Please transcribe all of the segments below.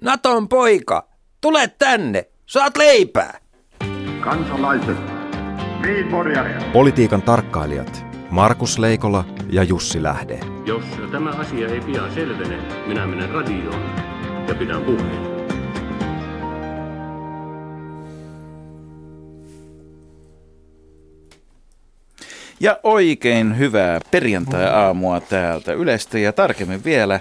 Naton poika, tule tänne, saat leipää. Kansalaiset, Politiikan tarkkailijat Markus Leikola ja Jussi Lähde. Jos tämä asia ei pian selvene, minä menen radioon ja pidän puheen. Ja oikein hyvää perjantai-aamua täältä Ylestä ja tarkemmin vielä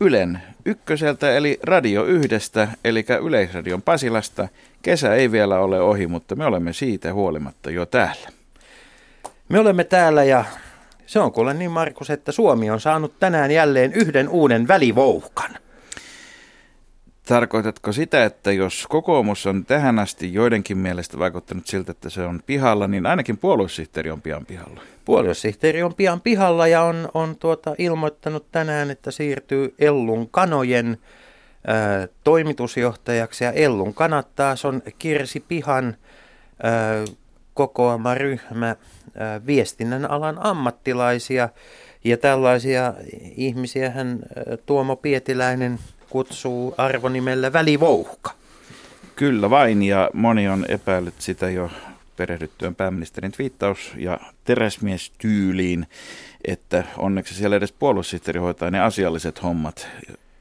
Ylen ykköseltä eli Radio Yhdestä, eli Yleisradion Pasilasta. Kesä ei vielä ole ohi, mutta me olemme siitä huolimatta jo täällä. Me olemme täällä ja se on kuule niin Markus, että Suomi on saanut tänään jälleen yhden uuden välivouhkan. Tarkoitatko sitä, että jos kokoomus on tähän asti joidenkin mielestä vaikuttanut siltä, että se on pihalla, niin ainakin puoluesihteeri on pian pihalla? Puoluesihteeri on pian pihalla ja on, on tuota ilmoittanut tänään, että siirtyy Ellun kanojen ää, toimitusjohtajaksi. Ja Ellun kanat taas on Kirsi Pihan ää, kokoama ryhmä ää, viestinnän alan ammattilaisia. Ja tällaisia ihmisiä hän Tuomo Pietiläinen kutsuu arvonimellä välivouhka. Kyllä vain, ja moni on epäillyt sitä jo perehdyttyön pääministerin twiittaus- ja teräsmies-tyyliin, että onneksi siellä edes puolussihteeri hoitaa ne asialliset hommat.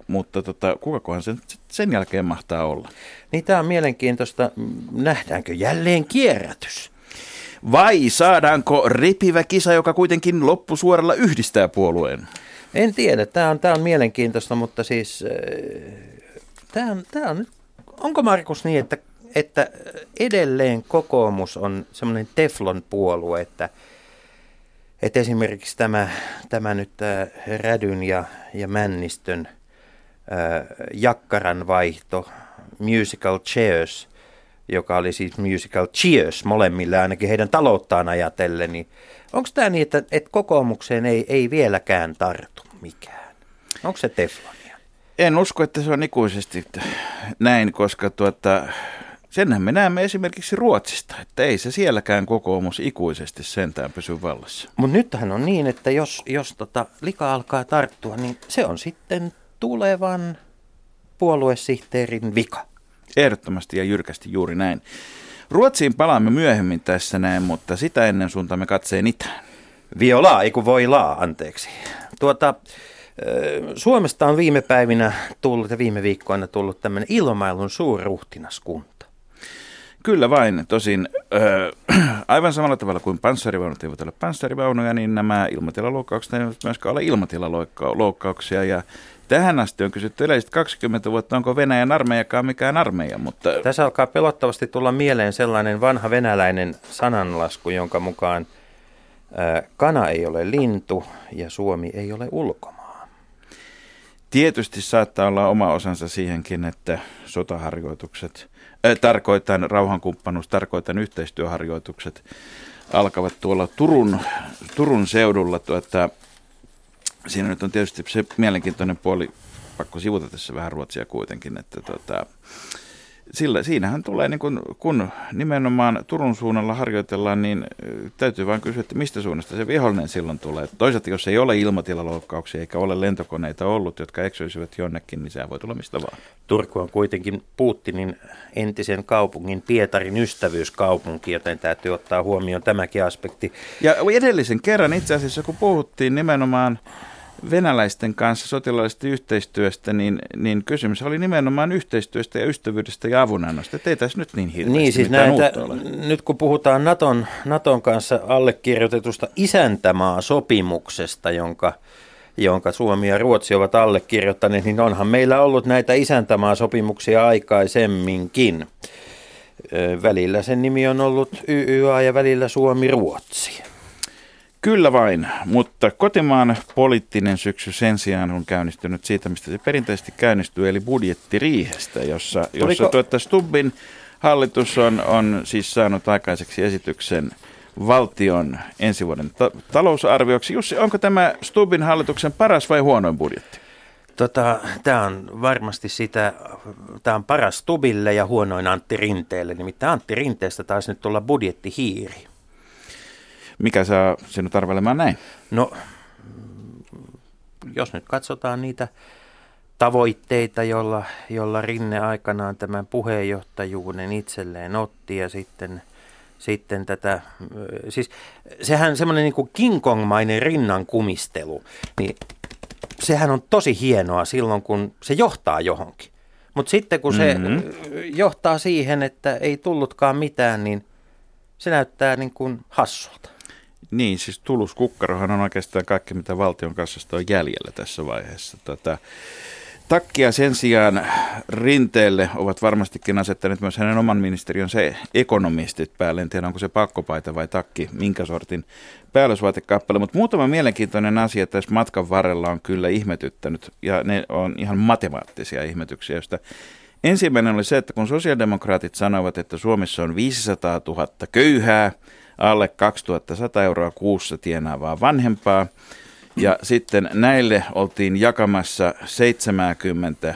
Mutta tota, kukakohan sen, sen jälkeen mahtaa olla? Niin tämä on mielenkiintoista. Nähdäänkö jälleen kierrätys? Vai saadaanko repivä kisa, joka kuitenkin loppusuoralla yhdistää puolueen? En tiedä, tämä on, tämä on mielenkiintoista, mutta siis äh, tämä on, tämä on, onko Markus niin, että, että edelleen kokoomus on semmoinen teflon puolue, että, että esimerkiksi tämä, tämä nyt tämä äh, Rädyn ja, ja Männistön äh, jakkaran vaihto, musical chairs, joka oli siis musical cheers molemmille ainakin heidän talouttaan ajatellen, niin onko tämä niin, että, että kokoomukseen ei, ei vieläkään tartu mikään? Onko se teflonia? En usko, että se on ikuisesti näin, koska tuota, senhän me näemme esimerkiksi Ruotsista, että ei se sielläkään kokoomus ikuisesti sentään pysy vallassa. Mutta nythän on niin, että jos, jos tota lika alkaa tarttua, niin se on sitten tulevan puoluesihteerin vika. Ehdottomasti ja jyrkästi juuri näin. Ruotsiin palaamme myöhemmin tässä näin, mutta sitä ennen suuntaamme katseen itään. Violaa, ei kun voi laa, anteeksi. Tuota, Suomesta on viime päivinä tullut ja viime viikkoina tullut tämmöinen ilmailun suurruhtinaskunta. Kyllä vain, tosin äh, aivan samalla tavalla kuin panssarivaunut eivät ole panssarivaunuja, niin nämä ilmatilaloukkaukset eivät myöskään ole ilmatilaloukkauksia. Ja tähän asti on kysytty yleisesti 20 vuotta, onko Venäjän armeijakaan mikään armeija. Mutta... Tässä alkaa pelottavasti tulla mieleen sellainen vanha venäläinen sananlasku, jonka mukaan äh, kana ei ole lintu ja Suomi ei ole ulkomaan. Tietysti saattaa olla oma osansa siihenkin, että sotaharjoitukset, äh, tarkoitan rauhankumppanuus, tarkoitan yhteistyöharjoitukset alkavat tuolla Turun, Turun seudulla. Tuota, siinä nyt on tietysti se mielenkiintoinen puoli, pakko sivuta tässä vähän ruotsia kuitenkin, että tuota, sillä, siinähän tulee, niin kun, kun nimenomaan Turun suunnalla harjoitellaan, niin täytyy vain kysyä, että mistä suunnasta se vihollinen silloin tulee. Toisaalta, jos ei ole ilmatilaloukkauksia eikä ole lentokoneita ollut, jotka eksyisivät jonnekin, niin sehän voi tulla mistä vaan. Turku on kuitenkin Putinin entisen kaupungin Pietarin ystävyyskaupunki, joten täytyy ottaa huomioon tämäkin aspekti. Ja edellisen kerran itse asiassa, kun puhuttiin nimenomaan venäläisten kanssa sotilaallisesta yhteistyöstä, niin, niin kysymys oli nimenomaan yhteistyöstä ja ystävyydestä ja avunannosta. Ei tässä nyt niin hirveästi Niin siis näitä, nyt kun puhutaan Naton, Naton kanssa allekirjoitetusta isäntämaa-sopimuksesta, jonka, jonka Suomi ja Ruotsi ovat allekirjoittaneet, niin onhan meillä ollut näitä isäntämaa-sopimuksia aikaisemminkin. Välillä sen nimi on ollut YYA ja välillä Suomi-Ruotsi. Kyllä vain, mutta kotimaan poliittinen syksy sen sijaan on käynnistynyt siitä, mistä se perinteisesti käynnistyy, eli budjettiriihestä, jossa, jossa tuota Stubbin hallitus on, on siis saanut aikaiseksi esityksen valtion ensi vuoden ta- talousarvioksi. Jussi, onko tämä Stubbin hallituksen paras vai huonoin budjetti? Tota, tämä on varmasti sitä, tämä on paras Stubille ja huonoin Antti Rinteelle. Nimittäin Antti Rinteestä taisi nyt tulla budjettihiiri. Mikä saa sinut arvelemaan näin? No, jos nyt katsotaan niitä tavoitteita, jolla, jolla Rinne aikanaan tämän puheenjohtajuuden itselleen otti ja sitten, sitten tätä, siis sehän semmoinen niin kuin King Kong-mainen rinnan kumistelu, niin sehän on tosi hienoa silloin, kun se johtaa johonkin. Mutta sitten kun se Mhm. ö, johtaa siihen, että ei tullutkaan mitään, niin se näyttää niin kuin hassulta. Niin, siis tuluskukkarohan on oikeastaan kaikki, mitä valtion kassasta on jäljellä tässä vaiheessa. Tota, takkia sen sijaan rinteelle ovat varmastikin asettaneet myös hänen oman ministeriön se ekonomistit päälle. En tiedä, onko se pakkopaita vai takki, minkä sortin päällysvaatekappale. Mutta muutama mielenkiintoinen asia tässä matkan varrella on kyllä ihmetyttänyt, ja ne on ihan matemaattisia ihmetyksiä, joista Ensimmäinen oli se, että kun sosiaalidemokraatit sanoivat, että Suomessa on 500 000 köyhää, alle 2100 euroa kuussa tienaavaa vanhempaa, ja sitten näille oltiin jakamassa 70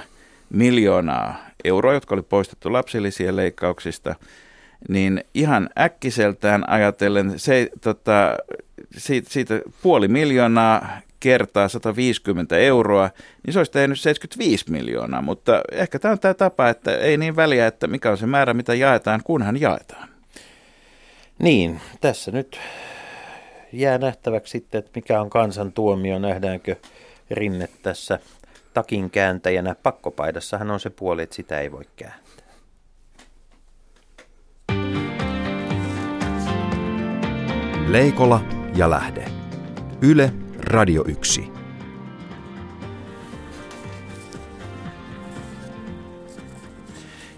miljoonaa euroa, jotka oli poistettu lapsilisien leikkauksista, niin ihan äkkiseltään ajatellen se, tota, siitä, siitä puoli miljoonaa kertaa 150 euroa, niin se olisi tehnyt 75 miljoonaa, mutta ehkä tämä on tämä tapa, että ei niin väliä, että mikä on se määrä, mitä jaetaan, kunhan jaetaan. Niin, tässä nyt jää nähtäväksi sitten, että mikä on kansan tuomio, nähdäänkö rinne tässä takin kääntäjänä. Pakkopaidassahan on se puoli, että sitä ei voi kääntää. Leikola ja Lähde. Yle, Radio 1.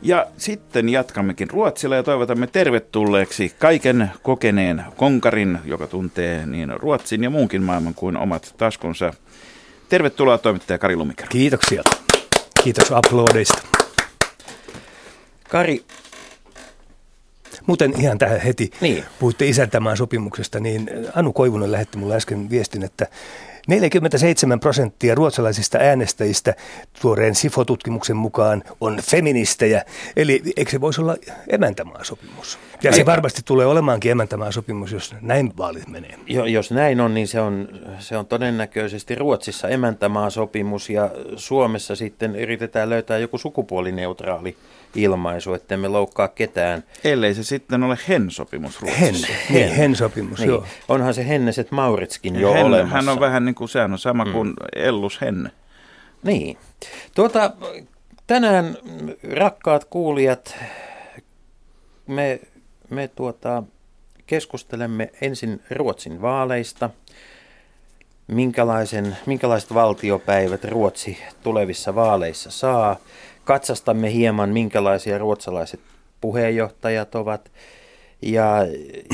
Ja sitten jatkammekin Ruotsilla ja toivotamme tervetulleeksi kaiken kokeneen konkarin, joka tuntee niin Ruotsin ja muunkin maailman kuin omat taskunsa. Tervetuloa toimittaja Kari Lumikero. Kiitoksia. Kiitos aplodeista. Kari, Muuten ihan tähän heti, Niin. puhuitte isäntämaan sopimuksesta, niin Anu Koivunen lähetti mulle äsken viestin, että 47 prosenttia ruotsalaisista äänestäjistä tuoreen SIFO-tutkimuksen mukaan on feministejä. Eli eikö se voisi olla emäntämaa sopimus? Ja se varmasti tulee olemaankin emäntämaa sopimus, jos näin vaalit menee. jo, jos näin on, niin se on, se on todennäköisesti Ruotsissa emäntämaa sopimus ja Suomessa sitten yritetään löytää joku sukupuolineutraali ilmaisu, ettei me loukkaa ketään. Ellei se sitten ole hen-sopimus Hen, Ruotsissa. hen, hen sopimus, Niin. joo. Onhan se Henneset Mauritskin jo hen, olemassa. hän on vähän niin kuin, sehän on sama kuin Ellus Henne. Niin. Tuota, tänään, mm, rakkaat kuulijat, me, me tuota, keskustelemme ensin Ruotsin vaaleista, minkälaisen, minkälaiset valtiopäivät Ruotsi tulevissa vaaleissa saa. Katsastamme hieman, minkälaisia ruotsalaiset puheenjohtajat ovat. Ja,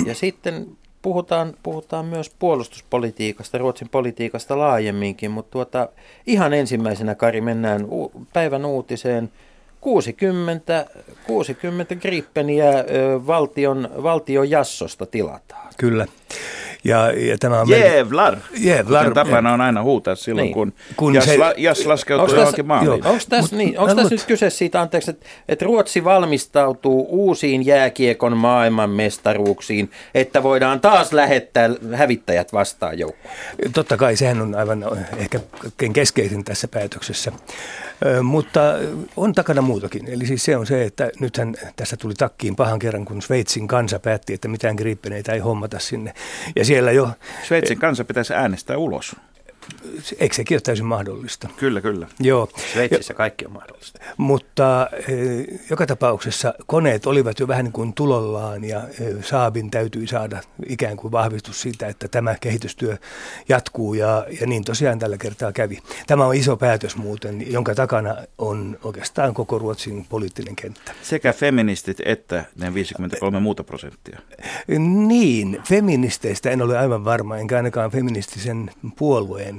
ja sitten puhutaan, puhutaan myös puolustuspolitiikasta, Ruotsin politiikasta laajemminkin, mutta tuota, ihan ensimmäisenä, Kari, mennään u- päivän uutiseen. 60, 60 grippeniä valtion, valtion jassosta tilataan. Kyllä. Ja, ja tämä on Jevlar! Jevlar, Kuten tapana on aina huutaa silloin, Niin. kun, Kun jas, se- la, jas laskeutuu Onks johonkin maaliin. Onko tässä, Mut niin, onks tässä luulen- nyt kyse siitä, anteeksi, että, että Ruotsi valmistautuu uusiin jääkiekon maailmanmestaruuksiin, että voidaan taas lähettää hävittäjät vastaan joukkoon? Totta kai sehän on aivan ehkä keskeisin tässä päätöksessä, mutta on takana muutakin. Eli siis se on se, että nythän tässä tuli takkiin pahan kerran, kun Sveitsin kansa päätti, että mitään grippeneitä ei hommata sinne. Ja siellä jo, Sveitsin kansa pitäisi äänestää ulos. Eikö sekin ole täysin mahdollista? Kyllä, kyllä. Joo, Sveitsissä kaikki on mahdollista. mutta eh, joka tapauksessa koneet olivat jo vähän niin kuin tulollaan ja eh, Saabin täytyi saada ikään kuin vahvistus siitä, että tämä kehitystyö jatkuu ja, ja niin tosiaan tällä kertaa kävi. Tämä on iso päätös muuten, jonka takana on oikeastaan koko Ruotsin poliittinen kenttä. Sekä feministit että ne 53 muuta prosenttia. Niin, feministeistä en ole aivan varma, enkä ainakaan feministisen puolueen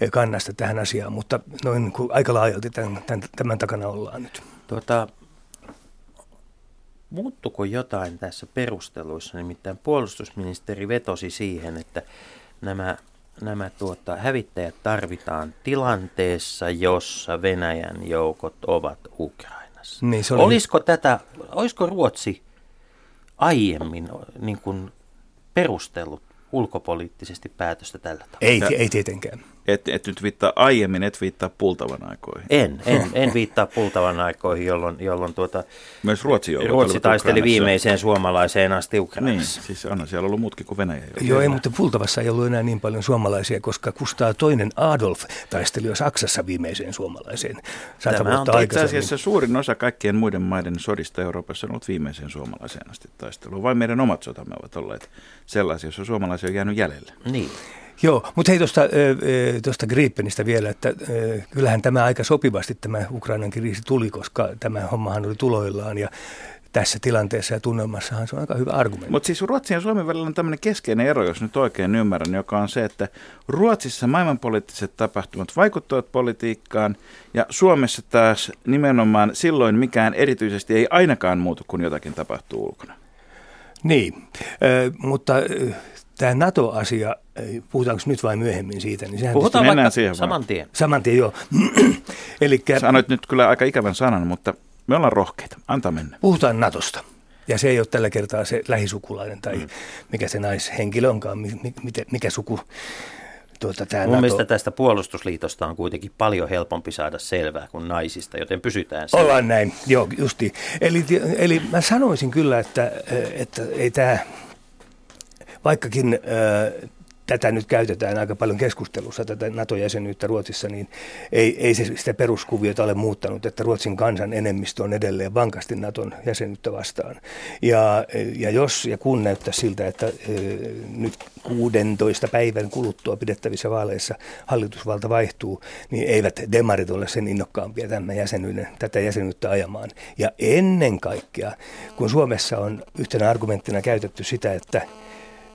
eh, kannasta tähän asiaan, mutta noin kuin aika laajalti tämän, tämän, tämän takana ollaan nyt. Tuota, muuttuko jotain tässä perusteluissa? Nimittäin puolustusministeri vetosi siihen, että nämä, nämä tuota, hävittäjät tarvitaan tilanteessa, jossa Venäjän joukot ovat Ukrainassa. Niin, se oli- Olisiko tätä, olisiko Ruotsi aiemmin niin kuin perustellut ulkopoliittisesti päätöstä tällä tavalla? Ei, ei tietenkään. Et, et nyt viittaa aiemmin, et viittaa pultavan aikoihin. En, en, en viittaa pultavan aikoihin, jolloin, jolloin tuota, Myös Ruotsi, Ruotsi taisteli Ukrainassa. viimeiseen suomalaiseen asti Niin, Ukrainassa. siis on siellä ollut muutkin kuin Venäjä. joukot. Joo, ei, mutta Pultavassa ei ollut enää niin paljon suomalaisia, koska Kustaa toinen Adolf taisteli jo Saksassa viimeiseen suomalaiseen sata Tämä on itse asiassa suurin osa kaikkien muiden maiden sodista Euroopassa on ollut viimeiseen suomalaiseen asti taistelua. Vain meidän omat sotamme ovat olleet sellaisia, joissa suomalaisia on jäänyt jäljelle. Niin. Joo, mutta hei tuosta, tuosta Gripenistä vielä, että kyllähän tämä aika sopivasti tämä Ukrainan kriisi tuli, koska tämä hommahan oli tuloillaan ja tässä tilanteessa ja tunnelmassahan se on aika hyvä argumentti. Mutta siis Ruotsin ja Suomen välillä on tämmöinen keskeinen ero, jos nyt oikein ymmärrän, joka on se, että Ruotsissa maailmanpoliittiset tapahtumat vaikuttavat politiikkaan ja Suomessa taas nimenomaan silloin mikään erityisesti ei ainakaan muutu, kun jotakin tapahtuu ulkona. Niin, ö, mutta tämä NATO-asia, puhutaanko nyt vai myöhemmin siitä, niin sehän Puhutaan mennään vaikka siihen vaan. saman tien. saman tien joo. Eli Sanoit nyt kyllä aika ikävän sanan, mutta me ollaan rohkeita. Anta mennä. puhutaan Natosta. Ja se ei ole tällä kertaa se lähisukulainen tai mm. mikä se naishenkilö onkaan, mi- mi- miten- mikä suku tuota, tämä Mun NATO. mielestä tästä puolustusliitosta on kuitenkin paljon helpompi saada selvää kuin naisista, joten pysytään siinä. Ollaan näin, joo, justi. Eli, eli mä sanoisin kyllä, että, että ei tämä, vaikkakin äh, tätä nyt käytetään aika paljon keskustelussa, tätä NATO-jäsenyyttä Ruotsissa, niin ei, ei se sitä peruskuviota ole muuttanut, että Ruotsin kansan enemmistö on edelleen vankasti NATOn jäsenyyttä vastaan. Ja, ja jos ja kun näyttää siltä, että äh, nyt 16 päivän kuluttua pidettävissä vaaleissa hallitusvalta vaihtuu, niin eivät demarit ole sen innokkaampia tämän jäsenyyden, tätä jäsenyyttä ajamaan. Ja ennen kaikkea, kun Suomessa on yhtenä argumenttina käytetty sitä, että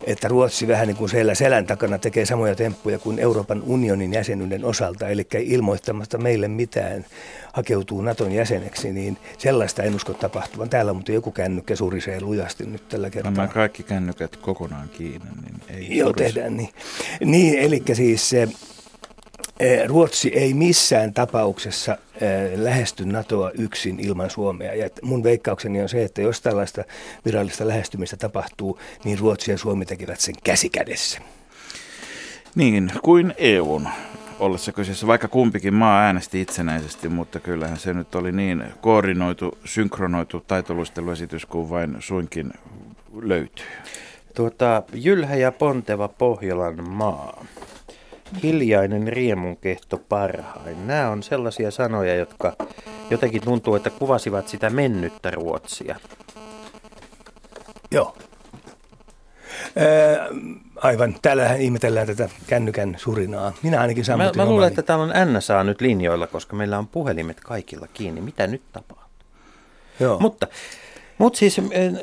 että Ruotsi vähän niin kuin siellä selän takana tekee samoja temppuja kuin Euroopan unionin jäsenyyden osalta, eli ilmoittamatta meille mitään hakeutuu Naton jäseneksi, niin sellaista en usko tapahtuvan. Täällä mutta joku kännykkä surisee lujasti nyt tällä kertaa. Nämä kaikki kännykät kokonaan kiinni, niin ei Joo, surise. tehdään niin. Niin, eli siis Ruotsi ei missään tapauksessa eh, lähesty NATOa yksin ilman Suomea. Ja mun veikkaukseni on se, että jos tällaista virallista lähestymistä tapahtuu, niin Ruotsi ja Suomi tekevät sen käsikädessä. Niin, kuin EUn ollessa kyseessä, vaikka kumpikin maa äänesti itsenäisesti, mutta kyllähän se nyt oli niin koordinoitu, synkronoitu taitoluisteluesitys kuin vain suinkin löytyy. Tuota, jylhä ja ponteva Pohjolan maa. Hiljainen riemunkehto parhain. Nämä on sellaisia sanoja, jotka jotenkin tuntuu, että kuvasivat sitä mennyttä Ruotsia. Joo. Ää, aivan. Täällähän ihmetellään tätä kännykän surinaa. Minä ainakin Mä, sammutin mä luulen, omani. että täällä on NSA nyt linjoilla, koska meillä on puhelimet kaikilla kiinni. Mitä nyt tapahtuu? Joo. Mutta, mutta siis eh,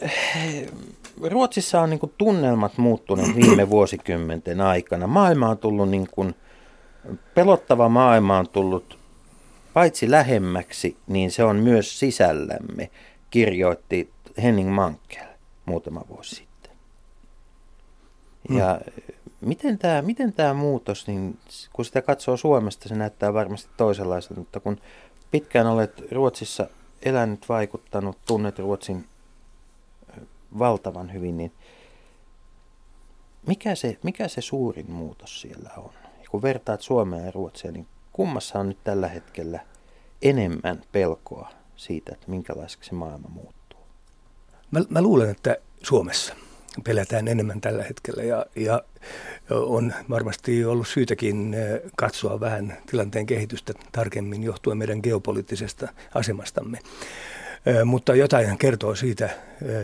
Ruotsissa on niin kuin tunnelmat muuttuneet viime vuosikymmenten aikana. Maailma on tullut niin kuin, pelottava maailma on tullut paitsi lähemmäksi, niin se on myös sisällämme, kirjoitti Henning Mankell muutama vuosi sitten. Ja miten tämä, miten tämä muutos, niin kun sitä katsoo Suomesta, se näyttää varmasti toisenlaiselta, mutta kun pitkään olet Ruotsissa elänyt, vaikuttanut, tunnet Ruotsin valtavan hyvin, niin mikä se, mikä se suurin muutos siellä on? Ja kun vertaat Suomea ja Ruotsia, niin kummassa on nyt tällä hetkellä enemmän pelkoa siitä, että minkälaiseksi se maailma muuttuu? Mä, mä luulen, että Suomessa pelätään enemmän tällä hetkellä ja, ja on varmasti ollut syytäkin eh, katsoa vähän tilanteen kehitystä tarkemmin johtuen meidän geopoliittisesta asemastamme. Mutta jotain kertoo siitä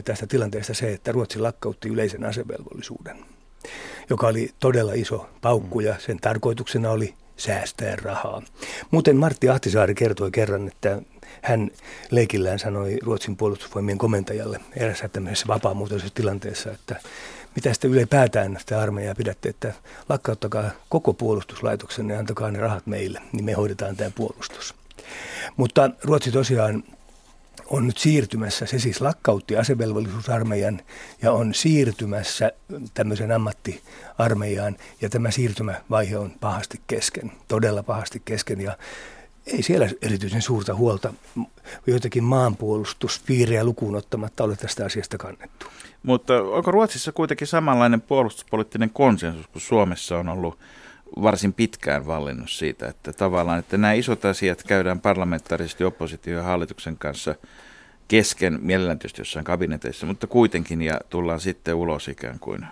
tästä tilanteesta se, että Ruotsi lakkautti yleisen asevelvollisuuden, joka oli todella iso paukku ja sen tarkoituksena oli säästää rahaa. Muuten Martti Ahtisaari kertoi kerran, että hän leikillään sanoi Ruotsin puolustusvoimien komentajalle erässä tämmöisessä vapaamuotoisessa tilanteessa, että mitä sitten ylipäätään sitä armeijaa pidätte, että lakkauttakaa koko puolustuslaitoksen ja antakaa ne rahat meille, niin me hoidetaan tämä puolustus. Mutta Ruotsi tosiaan on nyt siirtymässä, se siis lakkautti asevelvollisuusarmeijan ja on siirtymässä tämmöisen ammattiarmeijaan. Ja tämä siirtymävaihe on pahasti kesken, todella pahasti kesken. Ja ei siellä erityisen suurta huolta joitakin maanpuolustuspiirejä lukuun ottamatta ole tästä asiasta kannettu. Mutta onko Ruotsissa kuitenkin samanlainen puolustuspoliittinen konsensus kuin Suomessa on ollut varsin pitkään vallinnut siitä, että tavallaan, että nämä isot asiat käydään parlamentaarisesti oppositio ja hallituksen kanssa kesken, mielellään tietysti jossain kabineteissa, mutta kuitenkin, ja tullaan sitten ulos ikään kuin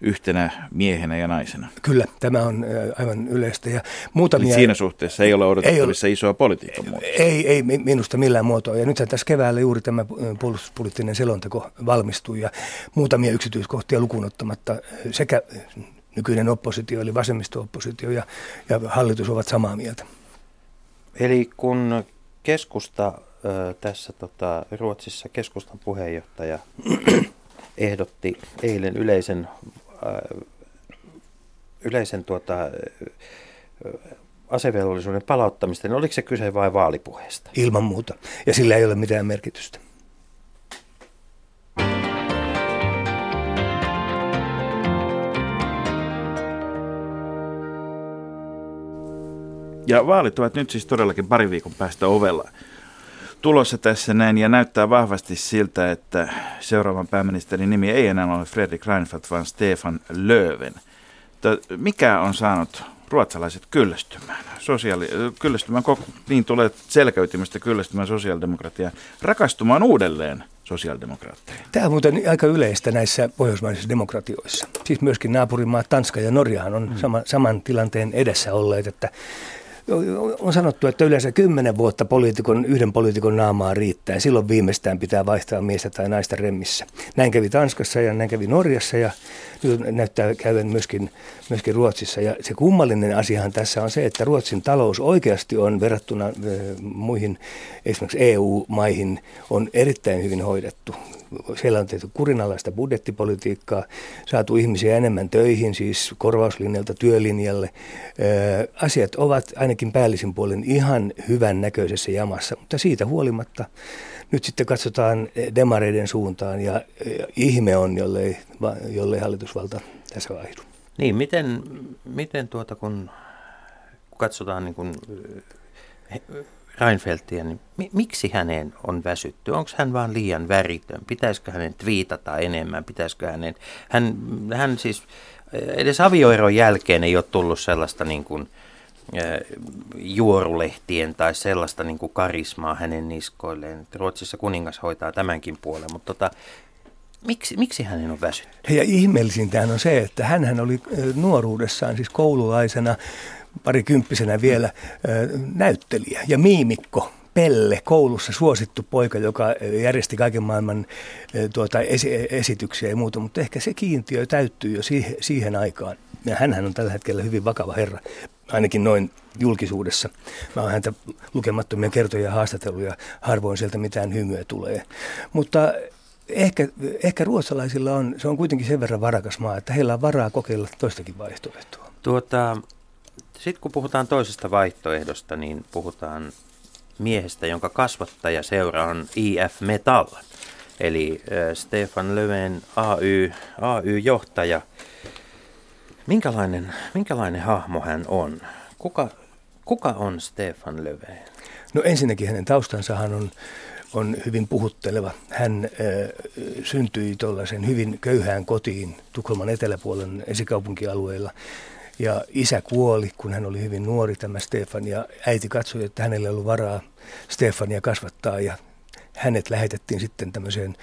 yhtenä miehenä ja naisena. Kyllä, tämä on aivan yleistä. Ja muutamia, Eli siinä suhteessa ei ole odotettavissa ei ole, isoa politiikan muutosta. Ei, ei minusta millään muotoa. Ja nythän tässä keväällä juuri tämä puolustuspoliittinen selonteko valmistui ja muutamia yksityiskohtia lukuun ottamatta sekä nykyinen oppositio eli vasemmisto-oppositio ja, ja hallitus ovat samaa mieltä. Eli kun keskusta tässä tota, Ruotsissa keskustan puheenjohtaja ehdotti eilen yleisen, yleisen tuota, asevelvollisuuden palauttamista, niin oliko se kyse vain vaalipuheesta? Ilman muuta. Ja sillä ei ole mitään merkitystä. Ja vaalit ovat nyt siis todellakin pari viikon päästä ovella tulossa tässä näin ja näyttää vahvasti siltä, että seuraavan pääministerin nimi ei enää ole Fredrik Reinfeldt, vaan Stefan Löfven. Mikä on saanut ruotsalaiset kyllästymään? Sosiaali- kyllästymään, niin tulee selkäytimestä kyllästymään sosiaalidemokratiaan, rakastumaan uudelleen sosiaalidemokraatteihin. Tämä on muuten aika yleistä näissä pohjoismaisissa demokratioissa. Siis myöskin naapurimaat Tanska ja Norjahan on hmm. sama, saman tilanteen edessä olleet, että on sanottu, että yleensä kymmenen vuotta poliitikon, yhden poliitikon naamaa riittää. Silloin viimeistään pitää vaihtaa miestä tai naista remmissä. Näin kävi Tanskassa ja näin kävi Norjassa ja nyt näyttää käyvän myöskin, myöskin Ruotsissa. Ja se kummallinen asiahan tässä on se, että Ruotsin talous oikeasti on verrattuna muihin esimerkiksi EU-maihin on erittäin hyvin hoidettu siellä on tehty kurinalaista budjettipolitiikkaa, saatu ihmisiä enemmän töihin, siis korvauslinjalta työlinjalle. Asiat ovat ainakin päällisin puolin ihan hyvän näköisessä jamassa, mutta siitä huolimatta nyt sitten katsotaan demareiden suuntaan ja ihme on, jollei, jollei hallitusvalta tässä vaihdu. Niin, miten, miten tuota, kun katsotaan niin kuin Reinfeldtia, niin miksi häneen on väsytty? Onko hän vaan liian väritön? Pitäisikö hänen twiitata enemmän? Pitäisikö hänen, hän, hän siis edes avioeron jälkeen ei ole tullut sellaista niin kuin, juorulehtien tai sellaista niin kuin karismaa hänen niskoilleen. Ruotsissa kuningas hoitaa tämänkin puolen, mutta tota, miksi, miksi hänen on väsytty? Ja ihmeellisintähän on se, että hän oli nuoruudessaan, siis koululaisena, parikymppisenä vielä näyttelijä ja miimikko. Pelle, koulussa suosittu poika, joka järjesti kaiken maailman tuota, esi- esityksiä ja muuta, mutta ehkä se kiintiö täyttyy jo siihen, siihen aikaan. Ja hänhän on tällä hetkellä hyvin vakava herra, ainakin noin julkisuudessa. Mä oon häntä lukemattomia kertoja haastatelluja, harvoin sieltä mitään hymyä tulee. Mutta ehkä, ehkä ruotsalaisilla on, se on kuitenkin sen verran varakas maa, että heillä on varaa kokeilla toistakin vaihtoehtoa. Tuota, sitten kun puhutaan toisesta vaihtoehdosta, niin puhutaan miehestä, jonka kasvattaja seura on IF Metal, eli Stefan Löfven AY, AY-johtaja. Minkälainen, minkälainen hahmo hän on? Kuka, kuka on Stefan Löfven? No ensinnäkin hänen taustansahan on, on hyvin puhutteleva. Hän äh, syntyi tuollaisen hyvin köyhään kotiin Tukholman eteläpuolen esikaupunkialueella ja isä kuoli, kun hän oli hyvin nuori tämä Stefan ja äiti katsoi, että hänellä ei ollut varaa Stefania kasvattaa ja hänet lähetettiin sitten tämmöiseen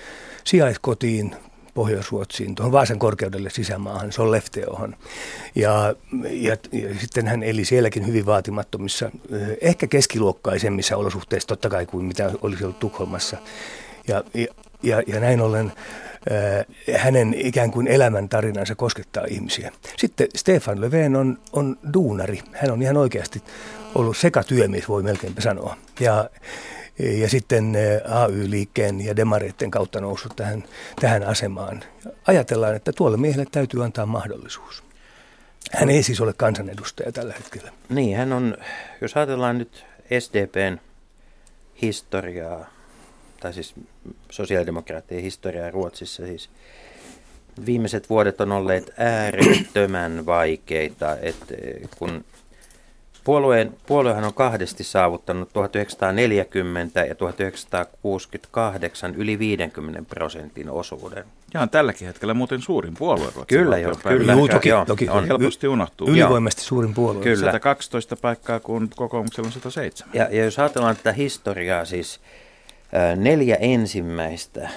sijaiskotiin Pohjois-Ruotsiin, tuohon Vaasan korkeudelle sisämaahan, Sollefteohon. Ja, ja, ja sitten hän eli sielläkin hyvin vaatimattomissa, ehkä keskiluokkaisemmissa olosuhteissa totta kai kuin mitä olisi ollut Tukholmassa. Ja, ja, ja, näin ollen hänen ikään kuin elämäntarinansa koskettaa ihmisiä. Sitten Stefan Löfven on, on duunari. Hän on ihan oikeasti ollut sekatyömies, voi melkeinpä sanoa. Ja, ja sitten AY-liikkeen ja demareiden kautta noussut tähän, tähän asemaan. Ajatellaan, että tuolle miehelle täytyy antaa mahdollisuus. Hän ei siis ole kansanedustaja tällä hetkellä. Niin, hän on, jos ajatellaan nyt SDPn historiaa, tai siis sosiaalidemokraattien historiaa Ruotsissa, siis viimeiset vuodet on olleet äärettömän vaikeita, että kun Puolueen, puoluehan on kahdesti saavuttanut 1940 ja 1968 yli 50 prosentin osuuden. Ja on tälläkin hetkellä muuten suurin puolue Ruotsin Kyllä joo, kyllä. Juu, toki, joo, toki. on. Helposti unohtuu. Ylivoimaisesti suurin puolue. Kyllä. 112 paikkaa, kun kokoomuksella on 107. Ja, ja jos ajatellaan tätä historiaa, siis neljä ensimmäistä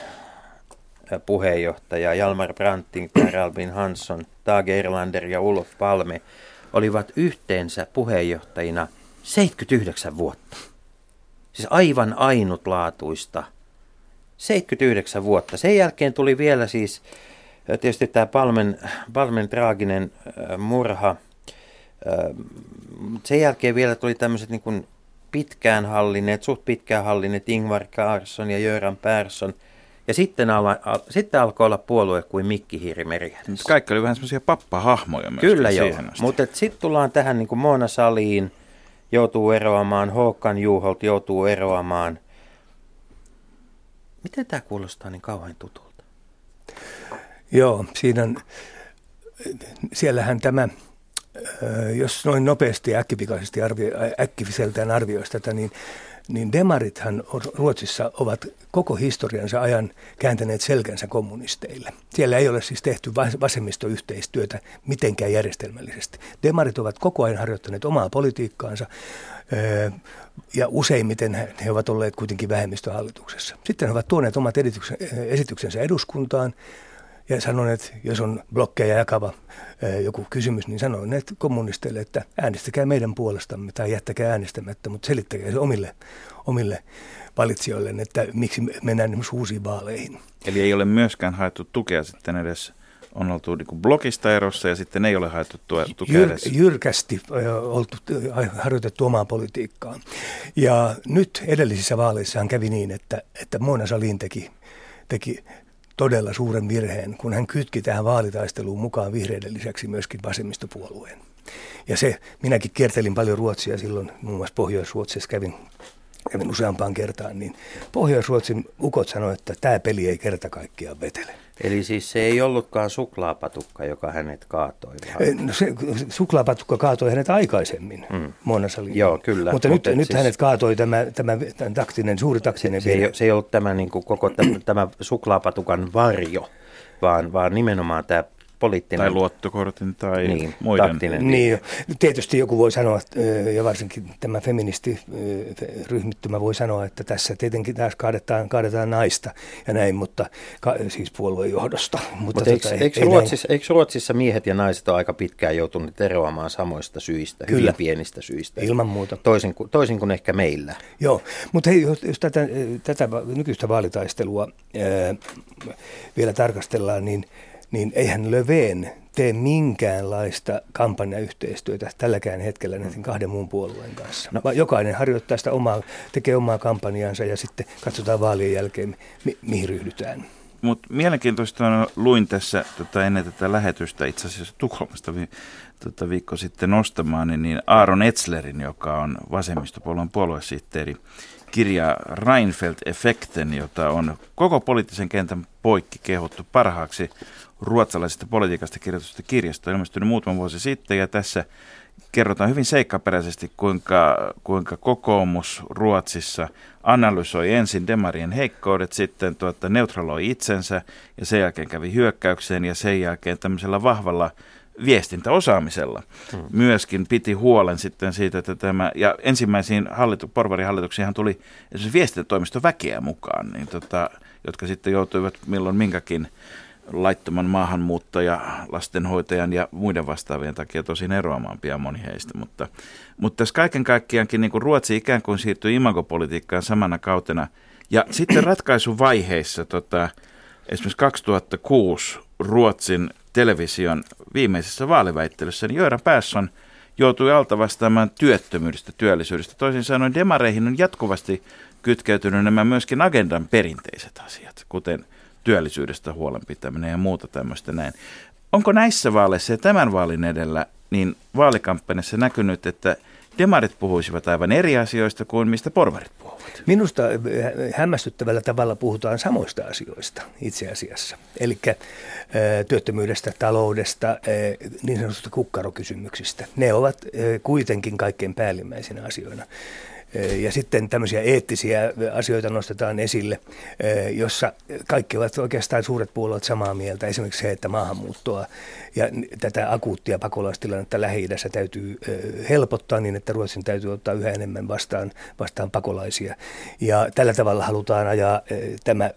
puheenjohtajaa, Jalmar Branting, Per Albin Hansson, Tage Erlander ja Olof Palme, olivat yhteensä puheenjohtajina 79 vuotta. Siis aivan ainutlaatuista. 79 vuotta. Sen jälkeen tuli vielä siis ää, tietysti tämä Palmen, Palmen traaginen ää, murha. Mut sen jälkeen vielä tuli tämmöiset niin pitkään hallinneet, suht pitkään hallinneet Ingvar Carlsson ja Göran Persson. Ja sitten, ala, al, sitten alkoi olla puolue kuin Mikki Hiiri Merihädässä. Kaikki oli vähän semmoisia pappahahmoja myöskin Kyllä joo, mutta sitten tullaan tähän niin kuin Moona Saliin, joutuu eroamaan, Håkan Juholt joutuu eroamaan. Miten tämä kuulostaa niin kauhean tutulta? Joo, siinä on, siellähän tämä, jos noin nopeasti ja äkkipikaisesti arvio, äkkiseltään tätä, niin, niin demarithan Ruotsissa ovat koko historiansa ajan kääntäneet selkänsä kommunisteille. Siellä ei ole siis tehty vas- vasemmistoyhteistyötä mitenkään järjestelmällisesti. Demarit ovat koko ajan harjoittaneet omaa politiikkaansa ö, ja useimmiten he- ovat olleet kuitenkin vähemmistöhallituksessa. Sitten he ovat tuoneet omat esityksensä eduskuntaan ja sanoneet, jos on blokkeja jakava joku kysymys, niin sanoneet kommunisteille, että äänestäkää meidän puolestamme tai jättäkää äänestämättä, mutta selittäkää se omille, omille valitsijoille, että miksi me mennään esimerkiksi uusiin vaaleihin. Eli ei ole myöskään haettu tukea sitten edes, on oltu niin blogista erossa ja sitten ei ole haettu tukea Jyr, edes. jyrkästi oltu, harjoitettu omaa politiikkaa. Ja nyt edellisissä vaaleissahan kävi niin, että, että Mona Salin teki, teki todella suuren virheen, kun hän kytki tähän vaalitaisteluun mukaan vihreiden lisäksi myöskin vasemmistopuolueen. Ja se, minäkin kiertelin paljon Ruotsia silloin, muun muassa Pohjois-Ruotsissa kävin, kävin useampaan kertaan, niin Pohjois-Ruotsin ukot sanoivat, että tämä peli ei kerta kaikkiaan vetele. Eli siis se ei ollutkaan suklaapatukka, joka hänet kaatoi. Vaan... No se, suklaapatukka kaatoi hänet aikaisemmin, mm. Mona Sahlin. Joo, kyllä, Mutta, mutta nyt, nyt siis- hänet kaatoi tämä, tämä, tämä taktinen, suuri taktinen Se ei, virhe. ole- se ei ollut tämä niin kuin koko tämä, tämä suklaapatukan varjo, vaan, vaan nimenomaan tämä poliittinen... Tai luottokortin tai Niin, muiden. taktinen. Niin, jo. tietysti joku voi sanoa, ja varsinkin tämä feministiryhmittymä voi sanoa, että tässä tietenkin taas kaadetaan, kaadetaan naista ja näin, mutta ka, siis puolueen johdosta. Mutta, eikö, tota, eikö, näin. Ruotsissa, eikö Ruotsissa miehet ja naiset ole aika pitkään joutuneet eroamaan samoista syistä, Kyllä. hyvin pienistä syistä? Ilman muuta. Toisin kuin, toisin kuin ehkä meillä. Joo, mutta hei, jos, jos tätä, tätä nykyistä vaalitaistelua ää, vielä tarkastellaan, niin, niin eihän Löfven tee minkäänlaista kampanjayhteistyötä tälläkään hetkellä näiden kahden muun puolueen kanssa. No. Vaan jokainen harjoittaa sitä omaa, tekee omaa kampanjansa ja sitten katsotaan vaalien jälkeen, mi- mihin ryhdytään. Mutta mielenkiintoista on, luin tässä tota, ennen tätä lähetystä itse asiassa Tukholmasta vi, tota, viikko sitten nostamaan, niin, niin Aaron Etzlerin, joka on vasemmistopuolueen puoluesihteeri, kirja Reinfeldt-effekten, jota on koko poliittisen kentän poikki kehuttu parhaaksi ruotsalaisesta politiikasta kirjoitusta kirjasta, ilmestynyt muutama vuosi sitten, ja tässä kerrotaan hyvin seikkaperäisesti, kuinka, kuinka kokoomus Ruotsissa analysoi ensin demarien heikkoudet, sitten tuota, neutraloi itsensä ja sen jälkeen kävi hyökkäykseen ja sen jälkeen tämmöisellä vahvalla viestintäosaamisella hmm. myöskin piti huolen sitten siitä, että tämä, ja ensimmäisiin hallitu, porvarihallituksiinhan tuli esimerkiksi viestintätoimiston väkeä mukaan, niin tota, jotka sitten joutuivat milloin minkäkin laittoman maahanmuuttaja, lastenhoitajan ja muiden vastaavien takia tosin eroamaan pian moni heistä. Mutta, mutta tässä kaiken kaikkiaankin niin kuin Ruotsi ikään kuin siirtyi imagopolitiikkaan samana kautena. Ja sitten ratkaisuvaiheissa, tota, esimerkiksi 2006 Ruotsin television viimeisessä vaaliväittelyssä, niin Göran Persson joutui alta vastaamaan työttömyydestä, työllisyydestä. Toisin sanoen demareihin on jatkuvasti kytkeytynyt nämä myöskin agendan perinteiset asiat, kuten työllisyydestä huolenpitäminen ja muuta tämmöistä näin. Onko näissä vaaleissa ja tämän vaalin edellä niin vaalikampanjassa näkynyt, että demarit puhuisivat aivan eri asioista kuin mistä porvarit puhuvat. Minusta äh, hämmästyttävällä tavalla puhutaan samoista asioista itse asiassa. Eli äh, työttömyydestä, taloudesta, äh, niin sanotusta kukkarokysymyksistä. Ne ovat kuitenkin kaikkein päällimmäisinä asioina. Ja sitten tämmöisiä eettisiä asioita nostetaan esille, jossa kaikki ovat oikeastaan suuret puolueet samaa mieltä. Esimerkiksi se, että maahanmuuttoa ja tätä akuuttia pakolaistilannetta Lähi-idässä täytyy helpottaa niin, että Ruotsin täytyy ottaa yhä enemmän vastaan, vastaan pakolaisia. Ja tällä tavalla halutaan ajaa tämä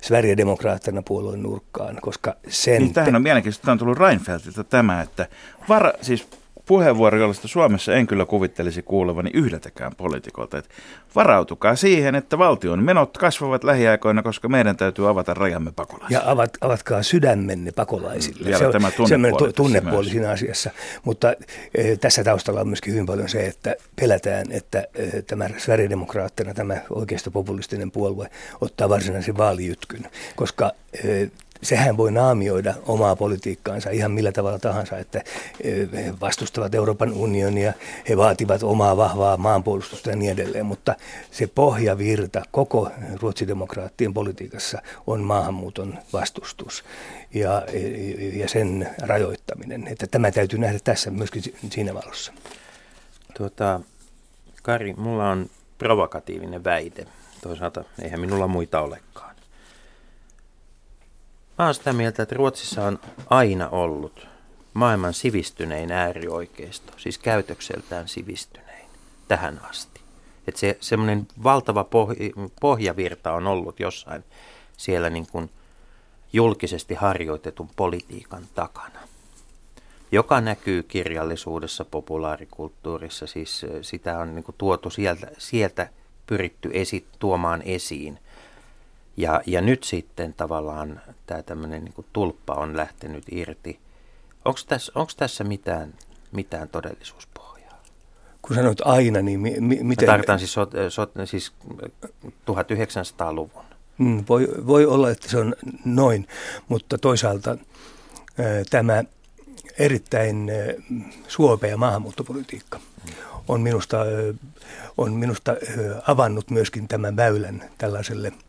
Sverigedemokraattina puolueen nurkkaan, koska sen... Niin, tämähän on mielenkiintoista. Tämä on tullut Reinfeldtiltä tämä, että vara, siis puheenvuoro, jollaista Suomessa en kyllä kuvittelisi kuulevani yhdeltäkään poliitikolta. Että varautukaa siihen, että valtion menot kasvavat lähiaikoina, koska meidän täytyy avata rajamme pakolaisille. Ja avat, avatkaa sydämenne pakolaisille. Vielä se on tämä tunnepuoli, tunnepuoli siinä asiassa. Mutta e, tässä taustalla on myöskin hyvin paljon se, että pelätään, että e, tämä Sverigedemokraattina, tämä oikeistopopulistinen puolue, ottaa varsinaisen vaalijytkyn, koska e, sehän voi naamioida omaa politiikkaansa ihan millä tavalla tahansa, että eh, he vastustavat Euroopan unionia, he vaativat omaa vahvaa maanpuolustusta ja niin edelleen, mutta se pohjavirta koko ruotsidemokraattien politiikassa on maahanmuuton vastustus ja, ja sen rajoittaminen. Että tämä täytyy nähdä tässä myöskin siinä valossa. Tuota, Kari, mulla on provokatiivinen väite. Toisaalta eihän minulla muita olekaan. Mä oon sitä mieltä, että Ruotsissa on aina ollut maailman sivistynein äärioikeisto, siis käytökseltään sivistynein tähän asti. Että se semmoinen valtava pohjavirta on ollut jossain siellä niin kuin julkisesti harjoitetun politiikan takana, joka näkyy kirjallisuudessa, populaarikulttuurissa, siis sitä on niin kuin tuotu sieltä, sieltä pyritty esi- tuomaan esiin – ja, ja nyt sitten tavallaan tämä tämmöinen niin tulppa on lähtenyt irti. Onko tässä, onko tässä mitään, mitään todellisuuspohjaa? Kun sanoit aina, niin mi, mi, miten... Mä tarkoitan siis, sot, sot, siis 1900-luvun. Mm, voi, voi olla, että se on noin, mutta toisaalta äh, tämä erittäin äh, suopea maahanmuuttopolitiikka on minusta, äh, on minusta äh, avannut myöskin tämän väylän tällaiselle –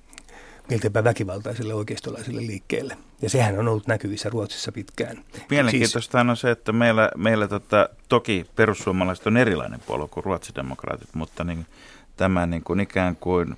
milteipä väkivaltaiselle oikeistolaiselle liikkeelle. Ja sehän on ollut näkyvissä Ruotsissa pitkään. Mielenkiintoista siis, on se, että meillä, meillä tota, toki perussuomalaiset on erilainen puolue kuin ruotsidemokraatit, mutta niin, tämä niin kuin ikään kuin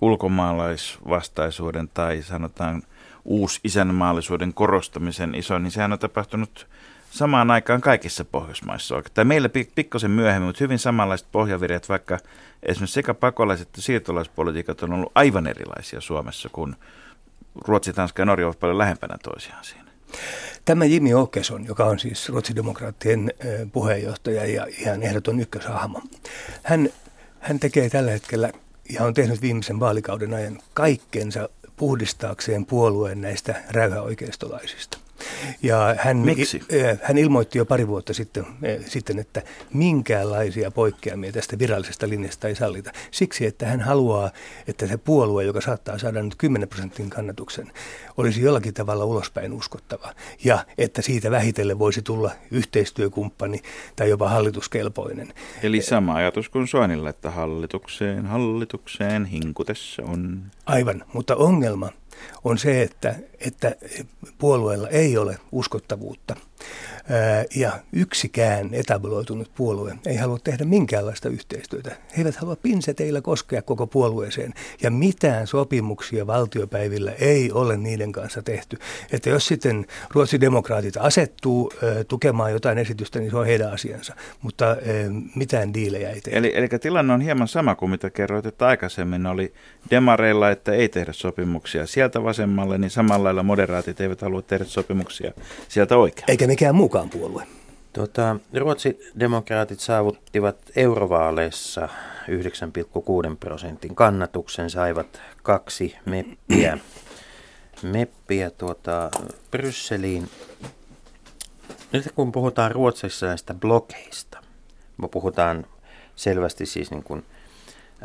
ulkomaalaisvastaisuuden tai sanotaan uusi isänmaallisuuden korostamisen iso, niin sehän on tapahtunut samaan aikaan kaikissa Pohjoismaissa. Tai meillä pikkasen myöhemmin, mutta hyvin samanlaiset pohjavirjat, vaikka esimerkiksi sekä pakolaiset että siirtolaispolitiikat on ollut aivan erilaisia Suomessa, kun Ruotsi, Tanska ja Norja ovat paljon lähempänä toisiaan siinä. Tämä Jimmy Åkesson, joka on siis ruotsidemokraattien puheenjohtaja ja ihan ehdoton ykköshahmo, hän, hän tekee tällä hetkellä ja on tehnyt viimeisen vaalikauden ajan kaikkensa puhdistaakseen puolueen näistä räyhäoikeistolaisista. Ja hän, Miksi? hän ilmoitti jo pari vuotta sitten, sitten, että minkäänlaisia poikkeamia tästä virallisesta linjasta ei sallita. Siksi, että hän haluaa, että se puolue, joka saattaa saada nyt 10 prosentin kannatuksen, olisi jollakin tavalla ulospäin uskottava. Ja että siitä vähitellen voisi tulla yhteistyökumppani tai jopa hallituskelpoinen. Eli sama ajatus kuin Soinilla, että hallitukseen, hallitukseen hinkutessa on. Aivan, mutta ongelma on se, että, että puolueella ei ole uskottavuutta ja yksikään etabloitunut puolue ei halua tehdä minkäänlaista yhteistyötä. He eivät halua pinseteillä koskea koko puolueeseen ja mitään sopimuksia valtiopäivillä ei ole niiden kanssa tehty. Että jos sitten Ruotsin demokraatit asettuu tukemaan jotain esitystä, niin se on heidän asiansa, mutta mitään diilejä ei tehdä. Eli, eli tilanne on hieman sama kuin mitä kerroit, että aikaisemmin oli demareilla, että ei tehdä sopimuksia sieltä vasemmalle, niin samalla lailla moderaatit eivät halua tehdä sopimuksia sieltä oikealle. Eikä mikään mukaan puolue. Tota, Ruotsin demokraatit saavuttivat eurovaaleissa 9,6 prosentin kannatuksen, saivat kaksi meppiä, meppiä tuota, Brysseliin. Nyt kun puhutaan Ruotsissa näistä blokeista, me puhutaan selvästi siis niin kuin,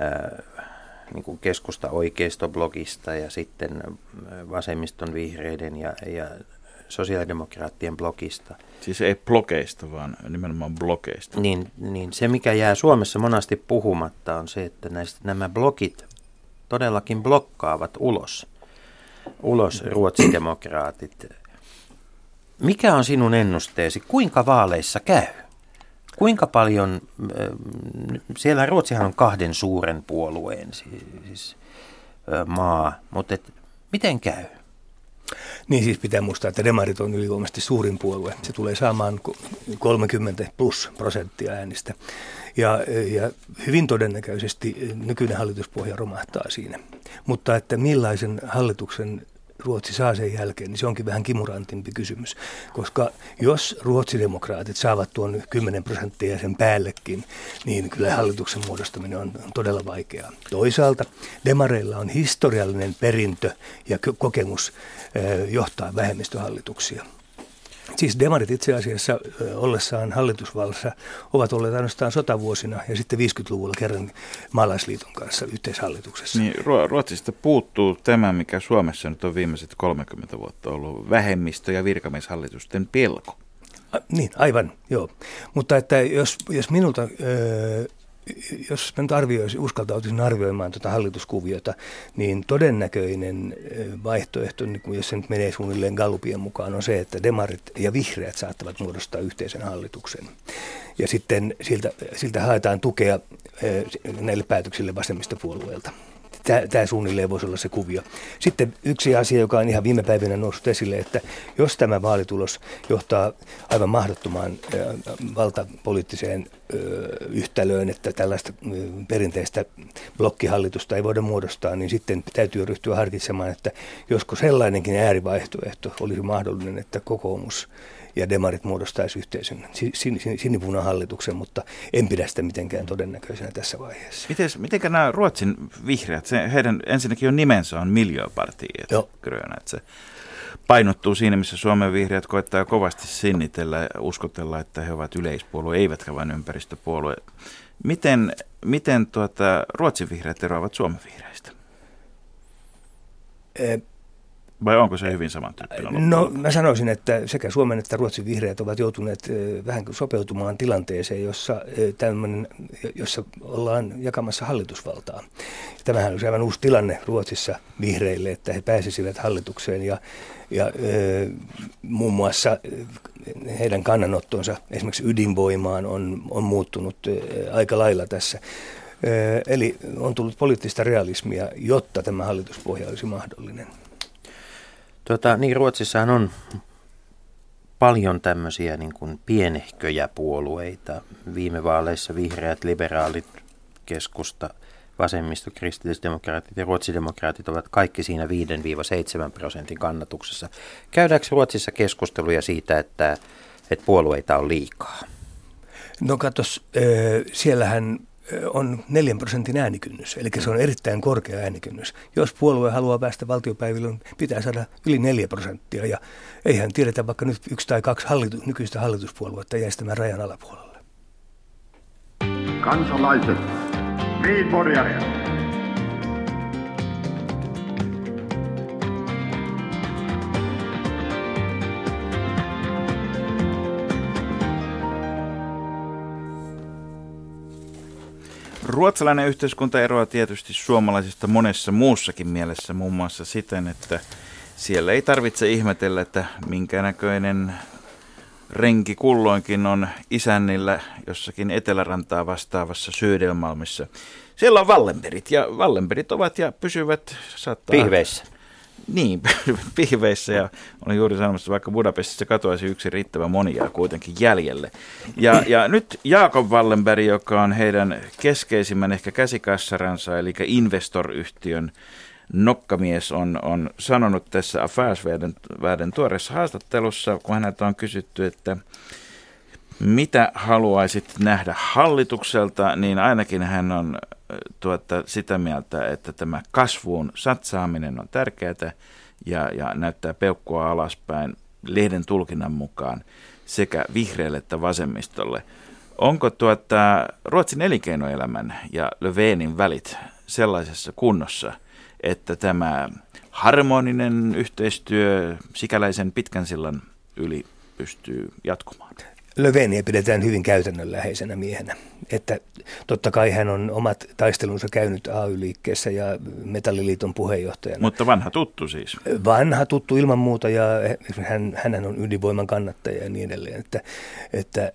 äh, niin kuin keskusta-oikeistoblogista ja sitten vasemmiston vihreiden ja, ja sosiaalidemokraattien blogista. Siis ei blogeista, vaan nimenomaan blogeista. Niin, niin se, mikä jää Suomessa monasti puhumatta, on se, että näistä, nämä blogit todellakin blokkaavat ulos, ulos ruotsidemokraatit. Mikä on sinun ennusteesi? Kuinka vaaleissa käy? Kuinka paljon, siellä Ruotsihan on kahden suuren puolueen siis, maa, mutta et, miten käy? Niin siis pitää muistaa, että demarit on ylivoimaisesti suurin puolue. Se tulee saamaan 30 plus prosenttia äänistä. Ja, ja hyvin todennäköisesti nykyinen hallituspohja romahtaa siinä. Mutta että millaisen hallituksen Ruotsi saa sen jälkeen, niin se onkin vähän kimurantimpi kysymys. Koska jos ruotsidemokraatit saavat tuon 10 prosenttia sen päällekin, niin kyllä hallituksen muodostaminen on, on todella vaikeaa. Toisaalta demareilla on historiallinen perintö ja kokemus eh, johtaa vähemmistöhallituksia. Siis demarit itse asiassa ollessaan hallitusvallassa ovat olleet ainoastaan sotavuosina ja sitten 50-luvulla kerran maalaisliiton kanssa yhteishallituksessa. Niin, Ruotsista puuttuu tämä, mikä Suomessa nyt on viimeiset 30 vuotta ollut, vähemmistö- ja virkamieshallitusten pelko. A, niin, aivan, joo. Mutta että jos, jos minulta ö, jos mä nyt arvioisin, uskaltautuisin arvioimaan tuota hallituskuviota, niin todennäköinen vaihtoehto, niin jos se nyt menee suunnilleen Gallupien mukaan, on se, että demarit ja vihreät saattavat muodostaa yhteisen hallituksen. Ja sitten siltä, siltä haetaan tukea näille päätöksille vasemmistopuolueelta. Tämä suunnilleen voisi olla se kuvio. Sitten yksi asia, joka on ihan viime päivinä noussut esille, että jos tämä vaalitulos johtaa aivan mahdottomaan valtapoliittiseen yhtälöön, että tällaista perinteistä blokkihallitusta ei voida muodostaa, niin sitten täytyy ryhtyä harkitsemaan, että josko sellainenkin äärivaihtoehto olisi mahdollinen, että kokoomus ja demarit muodostaisi yhteisen sin, sin, sinipunan hallituksen, mutta en pidä sitä mitenkään todennäköisenä tässä vaiheessa. Mites, mitenkä nämä Ruotsin vihreät, se, heidän ensinnäkin on nimensä on Miljöparti, Gröna, että se painottuu siinä, missä Suomen vihreät koettaa kovasti sinnitellä ja uskotella, että he ovat yleispuolue, eivätkä vain ympäristöpuolue. Miten, miten tuota, Ruotsin vihreät eroavat Suomen vihreistä? E- vai onko se hyvin samantyyppinen? No mä sanoisin, että sekä Suomen että Ruotsin vihreät ovat joutuneet vähän sopeutumaan tilanteeseen, jossa, jossa ollaan jakamassa hallitusvaltaa. Tämähän on aivan uusi tilanne Ruotsissa vihreille, että he pääsisivät hallitukseen ja, ja muun muassa heidän kannanottonsa esimerkiksi ydinvoimaan on, on muuttunut aika lailla tässä. Eli on tullut poliittista realismia, jotta tämä hallituspohja olisi mahdollinen. Tota, niin Ruotsissahan on paljon tämmöisiä niin kuin pienehköjä puolueita. Viime vaaleissa vihreät, liberaalit, keskusta, vasemmisto, kristillisdemokraatit ja ruotsidemokraatit ovat kaikki siinä 5-7 prosentin kannatuksessa. Käydäänkö Ruotsissa keskusteluja siitä, että, että puolueita on liikaa? No katos, siellähän on 4 prosentin äänikynnys, eli se on erittäin korkea äänikynnys. Jos puolue haluaa päästä valtiopäiville, pitää saada yli 4 prosenttia, ja eihän tiedetä vaikka nyt yksi tai kaksi hallitu, nykyistä hallituspuoluetta jäisi tämän rajan alapuolelle. Kansalaiset, Viinborjaria. Ruotsalainen yhteiskunta eroaa tietysti suomalaisista monessa muussakin mielessä, muun muassa siten, että siellä ei tarvitse ihmetellä, että minkä näköinen renki kulloinkin on isännillä jossakin etelärantaa vastaavassa Södelmalmissa. Siellä on Wallenberit ja Wallenberit ovat ja pysyvät saattaa... Pihveissä. Niin, pihveissä ja olin juuri sanomassa, että vaikka Budapestissa katoaisi yksi riittävä monia kuitenkin jäljelle. Ja, ja nyt Jaakob Wallenberg, joka on heidän keskeisimmän ehkä käsikassaransa, eli Investor-yhtiön nokkamies on, on sanonut tässä Affärsvärden tuoreessa haastattelussa, kun häneltä on kysytty, että mitä haluaisit nähdä hallitukselta, niin ainakin hän on tuota, sitä mieltä, että tämä kasvuun satsaaminen on tärkeää ja, ja näyttää peukkua alaspäin lehden tulkinnan mukaan sekä vihreälle että vasemmistolle. Onko tuota, Ruotsin elinkeinoelämän ja Löfvenin välit sellaisessa kunnossa, että tämä harmoninen yhteistyö sikäläisen pitkän sillan yli pystyy jatkumaan. Löveniä pidetään hyvin käytännönläheisenä miehenä. Että totta kai hän on omat taistelunsa käynyt AY-liikkeessä ja Metalliliiton puheenjohtajana. Mutta vanha tuttu siis. Vanha tuttu ilman muuta ja hän, hän on ydinvoiman kannattaja ja niin edelleen. Että, että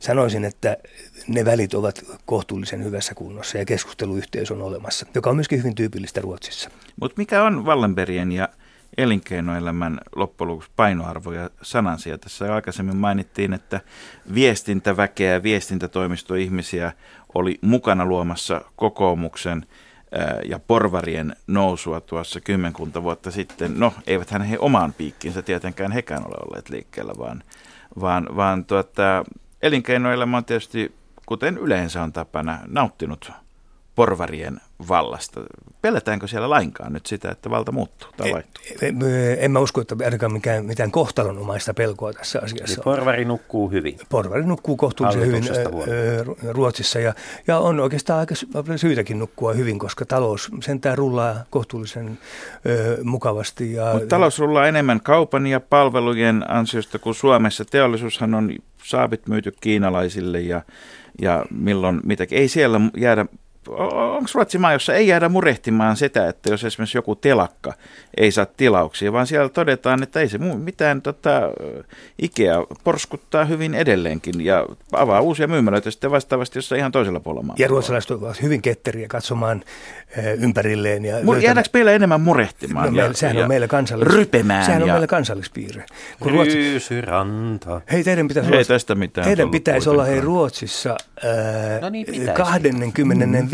sanoisin, että ne välit ovat kohtuullisen hyvässä kunnossa ja keskusteluyhteys on olemassa, joka on myöskin hyvin tyypillistä Ruotsissa. Mutta mikä on Wallenbergien ja elinkeinoelämän loppujen lopuksi painoarvo ja sanansia. Tässä aikaisemmin mainittiin, että viestintäväkeä ja viestintätoimistoihmisiä oli mukana luomassa kokoomuksen ja porvarien nousua tuossa kymmenkunta vuotta sitten. No, eiväthän he omaan piikkinsä tietenkään hekään ole olleet liikkeellä, vaan, vaan, vaan tuota, elinkeinoelämä on tietysti, kuten yleensä on tapana, nauttinut porvarien vallasta. Pelätäänkö siellä lainkaan nyt sitä, että valta muuttuu tai vaihtuu? En, en mä usko, että ainakaan mikään, mitään kohtalonomaista pelkoa tässä asiassa Eli porvari nukkuu hyvin. Porvari nukkuu kohtuullisen hyvin Ruotsissa ja, ja on oikeastaan aika syytäkin nukkua hyvin, koska talous sentään rullaa kohtuullisen ö, mukavasti. Ja, Mutta talous rullaa enemmän kaupan ja palvelujen ansiosta kuin Suomessa. Teollisuushan on saavit myyty kiinalaisille ja, ja milloin mitäkin. Ei siellä jäädä onko Ruotsi maa, jossa ei jäädä murehtimaan sitä, että jos esimerkiksi joku telakka ei saa tilauksia, vaan siellä todetaan, että ei se mitään tota, Ikea porskuttaa hyvin edelleenkin ja avaa uusia myymälöitä sitten vastaavasti jossa ihan toisella puolella maa. Ja ruotsalaiset ovat hyvin ketteriä katsomaan äh, ympärilleen. Ja Mur, jäädäänkö meillä enemmän murehtimaan? No, meillä, sehän ja on meillä kansallis... Rypemään. Sehän on ja... meillä kansallispiirre. Kun Ruotsi... ranta. Hei, teidän pitäisi ei olla, tästä mitään teidän pitäisi olla hei Ruotsissa äh, no niin, 25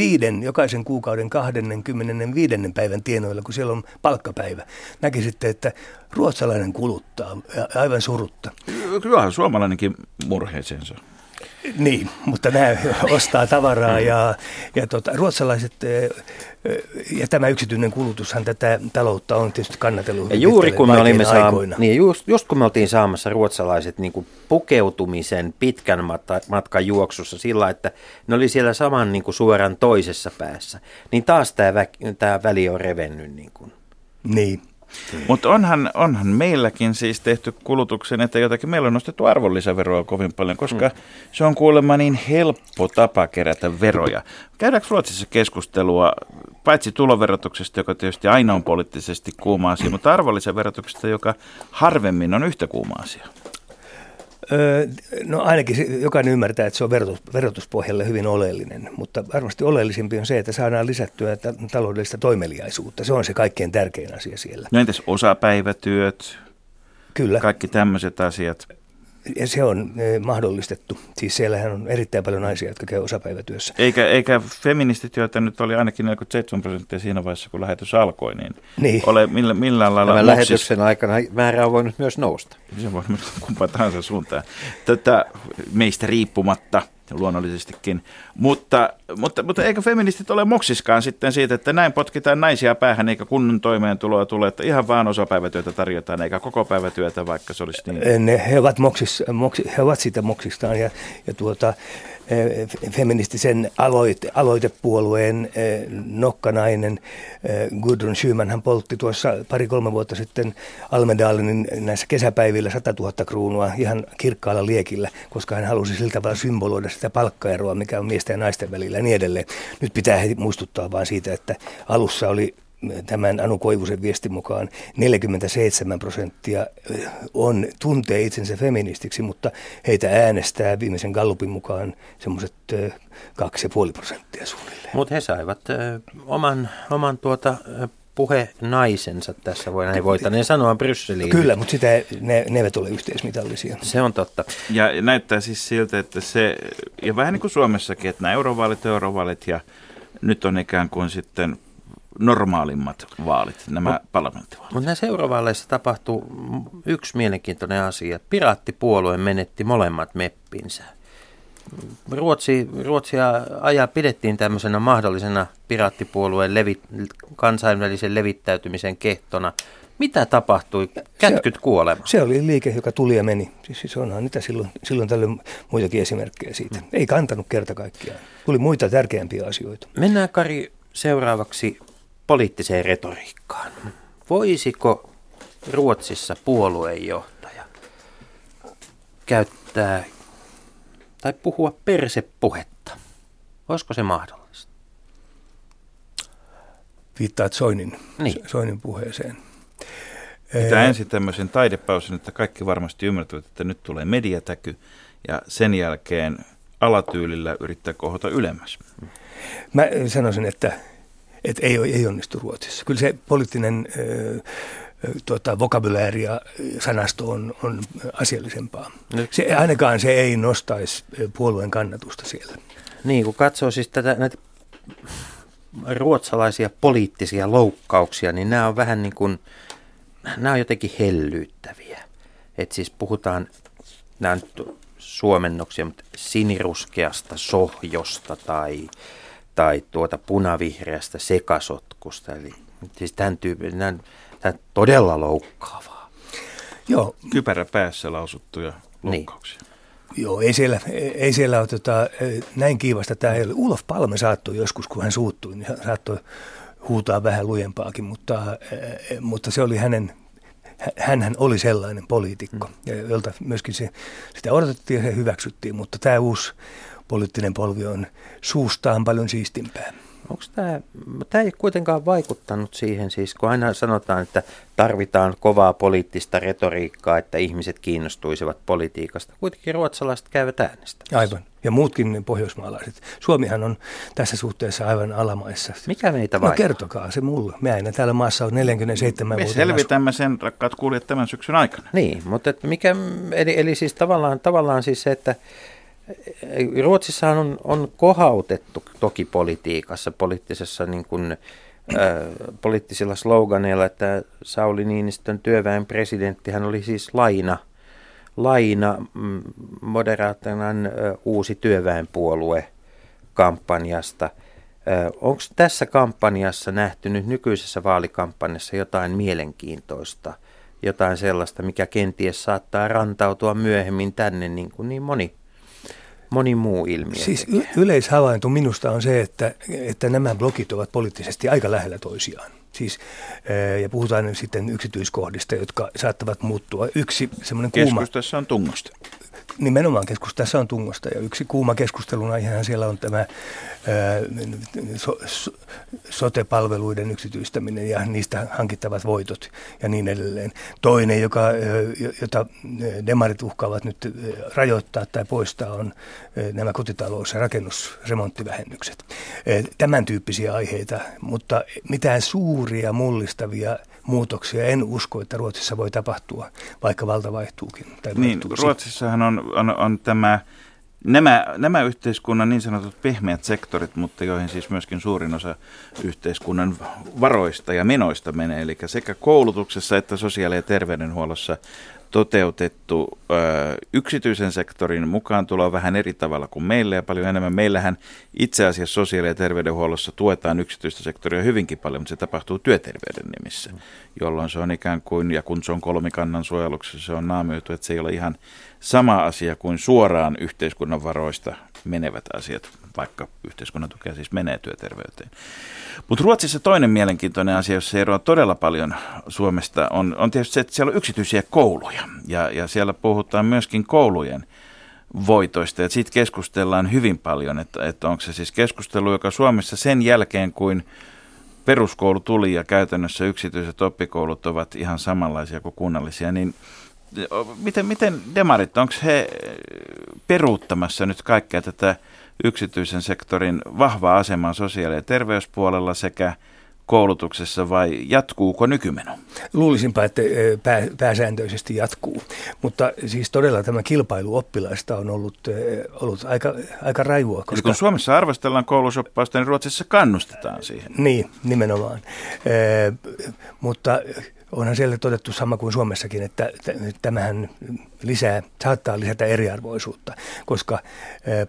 viiden, jokaisen kuukauden 25. päivän tienoilla, kun siellä on palkkapäivä. Näkisitte, että ruotsalainen kuluttaa aivan surutta. Kyllähän suomalainenkin murheeseensa. Niin, mutta nämä ostaa tavaraa ja, ja tota, ruotsalaiset ja tämä yksityinen kulutushan tätä taloutta on tietysti kannatellut. Ja juuri kun me olimme saam- niin just, just kun me oltiin saamassa ruotsalaiset niin kuin pukeutumisen pitkän matkan juoksussa sillä, että ne oli siellä saman niin kuin suoran toisessa päässä, niin taas tämä, vä- tämä väli on revennyt. Niin. Kuin. niin. Mutta onhan, onhan meilläkin siis tehty kulutuksen, että jotakin meillä on nostettu arvonlisäveroa kovin paljon, koska mm. se on kuulemma niin helppo tapa kerätä veroja. Käydäänkö Ruotsissa keskustelua paitsi tuloverotuksesta, joka tietysti aina on poliittisesti kuuma asia, mutta arvonlisäverotuksesta, joka harvemmin on yhtä kuuma asia? Öö, no ainakin jokainen ymmärtää, että se on verotus, verotuspohjalle hyvin oleellinen, mutta varmasti oleellisempi on se, että saadaan lisättyä taloudellista toimeliaisuutta. Se on se kaikkein tärkein asia siellä. No entäs osapäivätyöt? Kyllä. Kaikki tämmöiset asiat. Ja se on e, mahdollistettu. Siis siellähän on erittäin paljon naisia, jotka käy osapäivätyössä. Eikä, eikä feministit, joita nyt oli ainakin 47 prosenttia siinä vaiheessa, kun lähetys alkoi, niin, niin. ole millä, millään lailla... Tämän lähetyksen aikana määrä on voinut myös nousta. Se voi mennä kumpaan tahansa suuntaan. Tätä meistä riippumatta luonnollisestikin. Mutta, mutta, mutta eikö feministit ole moksiskaan sitten siitä, että näin potkitaan naisia päähän eikä kunnon toimeentuloa tule, että ihan vaan osapäivätyötä tarjotaan eikä koko päivätyötä, vaikka se olisi niin. Ne, he, ovat moksis, moks, he ovat siitä moksistaan ja, ja tuota, Eh, feministisen aloite, aloitepuolueen eh, nokkanainen eh, Gudrun Schyman hän poltti tuossa pari-kolme vuotta sitten Almedalenin näissä kesäpäivillä 100 000 kruunua ihan kirkkaalla liekillä, koska hän halusi siltä tavalla symboloida sitä palkkaeroa, mikä on miesten ja naisten välillä ja niin edelleen. Nyt pitää heti muistuttaa vain siitä, että alussa oli tämän Anu Koivusen viestin mukaan 47 prosenttia on, tuntee itsensä feministiksi, mutta heitä äänestää viimeisen Gallupin mukaan semmoiset 2,5 prosenttia suunnilleen. Mutta he saivat oman, oman tuota, puhe naisensa tässä voi näin voitaneen sanoa Brysseliin. Kyllä, mutta sitä, ne, ne eivät ole yhteismitallisia. Se on totta. Ja näyttää siis siltä, että se, ja vähän niin kuin Suomessakin, että nämä eurovaalit, eurovaalit ja nyt on ikään kuin sitten normaalimmat vaalit, nämä Mut, parlamenttivaalit. Mutta näissä eurovaaleissa tapahtuu yksi mielenkiintoinen asia. Piraattipuolue menetti molemmat meppinsä. Ruotsi, Ruotsia ajaa pidettiin tämmöisenä mahdollisena piraattipuolueen levi, kansainvälisen levittäytymisen kehtona. Mitä tapahtui? Kätkyt kuolema. Se oli liike, joka tuli ja meni. Siis, siis onhan niitä silloin, silloin tällöin muitakin esimerkkejä siitä. Mm. Ei kantanut kerta kaikkiaan. Tuli muita tärkeämpiä asioita. Mennään Kari seuraavaksi poliittiseen retoriikkaan. Voisiko Ruotsissa puoluejohtaja käyttää tai puhua persepuhetta? Olisiko se mahdollista? Viittaat Soinin, Niin. Soinin puheeseen. Pitää ensin tämmöisen taidepausin, että kaikki varmasti ymmärtävät, että nyt tulee mediatäky ja sen jälkeen alatyylillä yrittää kohota ylemmäs. Mä sanoisin, että, että ei, ei onnistu Ruotsissa. Kyllä se poliittinen ö, tuota, vokabulääri ja sanasto on, on asiallisempaa. Nyt- Se, ainakaan se ei nostaisi ö, puolueen kannatusta siellä. Niin, kun katsoo siis tätä, näitä ruotsalaisia poliittisia loukkauksia, niin nämä on vähän niin kuin, nämä on jotenkin hellyyttäviä. Että siis puhutaan, nämä nyt suomennoksia, mutta siniruskeasta sohjosta tai, tai tuota punavihreästä sekasotkusta. Eli siis tämän tyypin, nämä, tämä on todella loukkaavaa. Joo, Kypärä päässä lausuttuja Niin. loukkauksia. Joo, ei siellä, ei siellä ole tota, näin kiivasta tämä ei ole. Ulof Palme saattoi joskus, kun hän suuttui, niin saattoi huutaa vähän lujempaakin, mutta, eh, mutta se oli hänen, hän oli sellainen poliitikko, ja jolta myöskin se, sitä odotettiin ja se hyväksyttiin, mutta tämä uusi poliittinen polvi on suustaan paljon siistimpää. Onko tämä, tämä ei kuitenkaan vaikuttanut siihen, siis kun aina sanotaan, että tarvitaan kovaa poliittista retoriikkaa, että ihmiset kiinnostuisivat politiikasta. Kuitenkin ruotsalaiset käyvät äänestämässä. Aivan. Ja muutkin pohjoismaalaiset. Suomihan on tässä suhteessa aivan alamaissa. Mikä meitä No vaikuttaa? kertokaa se mulle. Mä en täällä maassa ole 47 Me vuotta. selvitämme sen, rakkaat kuulijat, tämän syksyn aikana. Niin, mutta että mikä, eli, eli siis tavallaan, tavallaan siis se, että Ruotsissahan on, on kohautettu toki politiikassa, poliittisessa niin kuin, äh, poliittisilla sloganeilla, että Sauli Niinistön työväen presidentti, hän oli siis laina, laina mm, moderaattoran uusi työväenpuolue kampanjasta. Onko tässä kampanjassa nähty nyt nykyisessä vaalikampanjassa jotain mielenkiintoista, jotain sellaista, mikä kenties saattaa rantautua myöhemmin tänne, niin kuin niin moni, moni muu ilmiö. Siis y- yleishavainto minusta on se, että, että nämä blokit ovat poliittisesti aika lähellä toisiaan. Siis, ää, ja puhutaan nyt sitten yksityiskohdista, jotka saattavat muuttua. Yksi semmoinen kuuma, Keskustassa on tungosta. Nimenomaan keskus, tässä on tungosta ja yksi kuuma keskustelun aihehan siellä on tämä ää, so, so, sote-palveluiden yksityistäminen ja niistä hankittavat voitot ja niin edelleen. Toinen, joka, jota demarit uhkaavat nyt rajoittaa tai poistaa, on nämä kotitalous- ja rakennusremonttivähennykset. Tämän tyyppisiä aiheita, mutta mitään suuria mullistavia muutoksia en usko, että Ruotsissa voi tapahtua, vaikka valta vaihtuukin. Tai Niin. Ruotsissahan on, on, on tämä, nämä, nämä yhteiskunnan niin sanotut pehmeät sektorit, mutta joihin siis myöskin suurin osa yhteiskunnan varoista ja menoista menee, eli sekä koulutuksessa että sosiaali- ja terveydenhuollossa toteutettu ö, yksityisen sektorin mukaan tulo vähän eri tavalla kuin meillä ja paljon enemmän. Meillähän itse asiassa sosiaali- ja terveydenhuollossa tuetaan yksityistä sektoria hyvinkin paljon, mutta se tapahtuu työterveyden nimissä, jolloin se on ikään kuin, ja kun se on kolmikannan suojeluksessa, se on naamioitu, että se ei ole ihan sama asia kuin suoraan yhteiskunnan varoista menevät asiat, vaikka yhteiskunnan tukea siis menee työterveyteen. Mutta Ruotsissa toinen mielenkiintoinen asia, jossa eroaa todella paljon Suomesta, on, on tietysti se, että siellä on yksityisiä kouluja. Ja, ja siellä puhutaan myöskin koulujen voitoista. Ja siitä keskustellaan hyvin paljon, että, että onko se siis keskustelu, joka Suomessa sen jälkeen, kuin peruskoulu tuli ja käytännössä yksityiset oppikoulut ovat ihan samanlaisia kuin kunnallisia, niin miten, miten demarit, onko he peruuttamassa nyt kaikkea tätä yksityisen sektorin vahvaa asemaa sosiaali- ja terveyspuolella sekä koulutuksessa vai jatkuuko nykymeno? Luulisinpa, että ö, pää, pääsääntöisesti jatkuu. Mutta siis todella tämä kilpailu oppilaista on ollut, ö, ollut aika, aika raivua. Koska... Koska, kun Suomessa arvostellaan koulusoppausta, niin Ruotsissa kannustetaan siihen. Niin, nimenomaan. Ö, mutta onhan siellä todettu sama kuin Suomessakin, että tämähän lisää, saattaa lisätä eriarvoisuutta, koska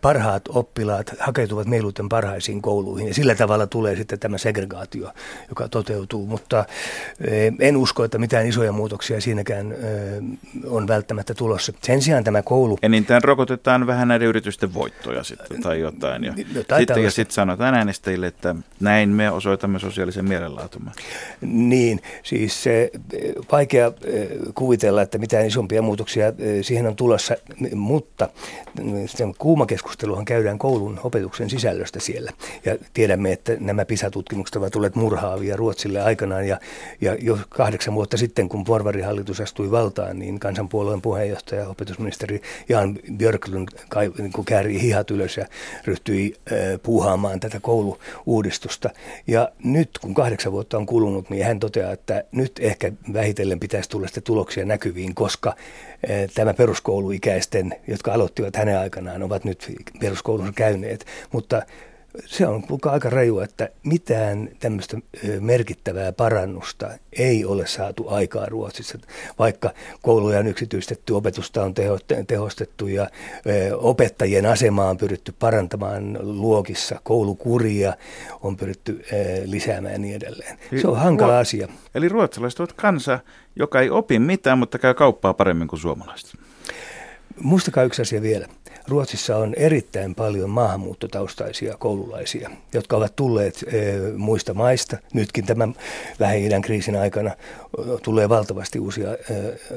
parhaat oppilaat hakeutuvat mieluiten parhaisiin kouluihin ja sillä tavalla tulee sitten tämä segregaatio, joka toteutuu, mutta en usko, että mitään isoja muutoksia siinäkään on välttämättä tulossa. Sen sijaan tämä koulu... Enintään rokotetaan vähän näiden yritysten voittoja sitten tai jotain. Ja jotain sitten, ja sitten sanotaan äänestäjille, että näin me osoitamme sosiaalisen mielenlaatumme. Niin, siis se vaikea kuvitella, että mitään isompia muutoksia siihen on tulossa, mutta kuuma keskusteluhan käydään koulun opetuksen sisällöstä siellä. Ja tiedämme, että nämä PISA-tutkimukset ovat tulleet murhaavia Ruotsille aikanaan ja, ja jo kahdeksan vuotta sitten, kun porvarihallitus astui valtaan, niin kansanpuolueen puheenjohtaja, opetusministeri Jan Björklund niin kääri hihat ylös ja ryhtyi puuhaamaan tätä kouluuudistusta. Ja nyt, kun kahdeksan vuotta on kulunut, niin hän toteaa, että nyt ehkä vähitellen pitäisi tulla sitten tuloksia näkyviin, koska tämä peruskouluikäisten, jotka aloittivat hänen aikanaan, ovat nyt peruskoulunsa käyneet. Mutta se on aika raju, että mitään tämmöistä merkittävää parannusta ei ole saatu aikaa Ruotsissa. Vaikka kouluja on yksityistetty, opetusta on tehostettu ja opettajien asemaa on pyritty parantamaan luokissa, koulukuria on pyritty lisäämään ja niin edelleen. Se on hankala asia. Eli ruotsalaiset ovat kansa, joka ei opi mitään, mutta käy kauppaa paremmin kuin suomalaiset. Muistakaa yksi asia vielä. Ruotsissa on erittäin paljon maahanmuuttotaustaisia koululaisia, jotka ovat tulleet e, muista maista. Nytkin tämän Lähi-idän kriisin aikana tulee valtavasti uusia, e,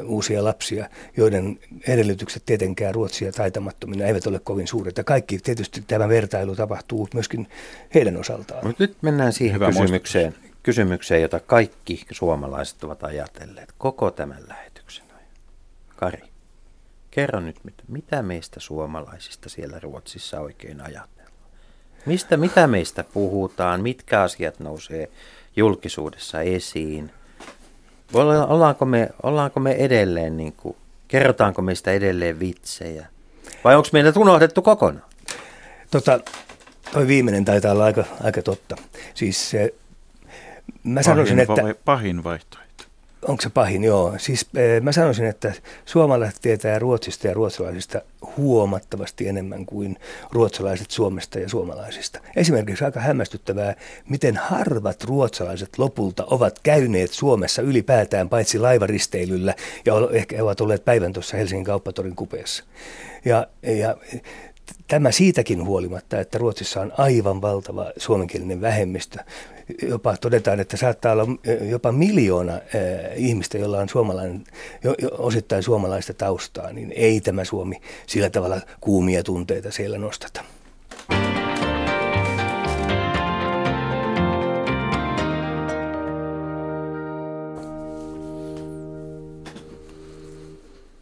uusia lapsia, joiden edellytykset tietenkään Ruotsia taitamattomina eivät ole kovin suuret. Ja kaikki tietysti tämä vertailu tapahtuu myöskin heidän osaltaan. Mut nyt mennään siihen Hyvä kysymykseen, kysymykseen, jota kaikki suomalaiset ovat ajatelleet koko tämän lähetyksen. Kari. Kerro nyt, mitä meistä suomalaisista siellä Ruotsissa oikein ajatellaan? Mistä, mitä meistä puhutaan, mitkä asiat nousee julkisuudessa esiin? Ollaanko me, ollaanko me edelleen, niin kuin, kerrotaanko meistä edelleen vitsejä? Vai onko meidät unohdettu kokonaan? Tota, toi viimeinen taitaa olla aika, aika totta. Siis se, mä sanoisin, pahin, että... Pahin vaihtoehto. Onko se pahin? Joo. Siis eh, mä sanoisin, että suomalaiset tietää ruotsista ja ruotsalaisista huomattavasti enemmän kuin ruotsalaiset Suomesta ja suomalaisista. Esimerkiksi aika hämmästyttävää, miten harvat ruotsalaiset lopulta ovat käyneet Suomessa ylipäätään paitsi laivaristeilyllä ja ehkä ovat olleet päivän tuossa Helsingin kauppatorin kupeessa. Ja, ja tämä siitäkin huolimatta, että Ruotsissa on aivan valtava suomenkielinen vähemmistö jopa todetaan, että saattaa olla jopa miljoona ihmistä, jolla on suomalainen, osittain suomalaista taustaa, niin ei tämä Suomi sillä tavalla kuumia tunteita siellä nostata.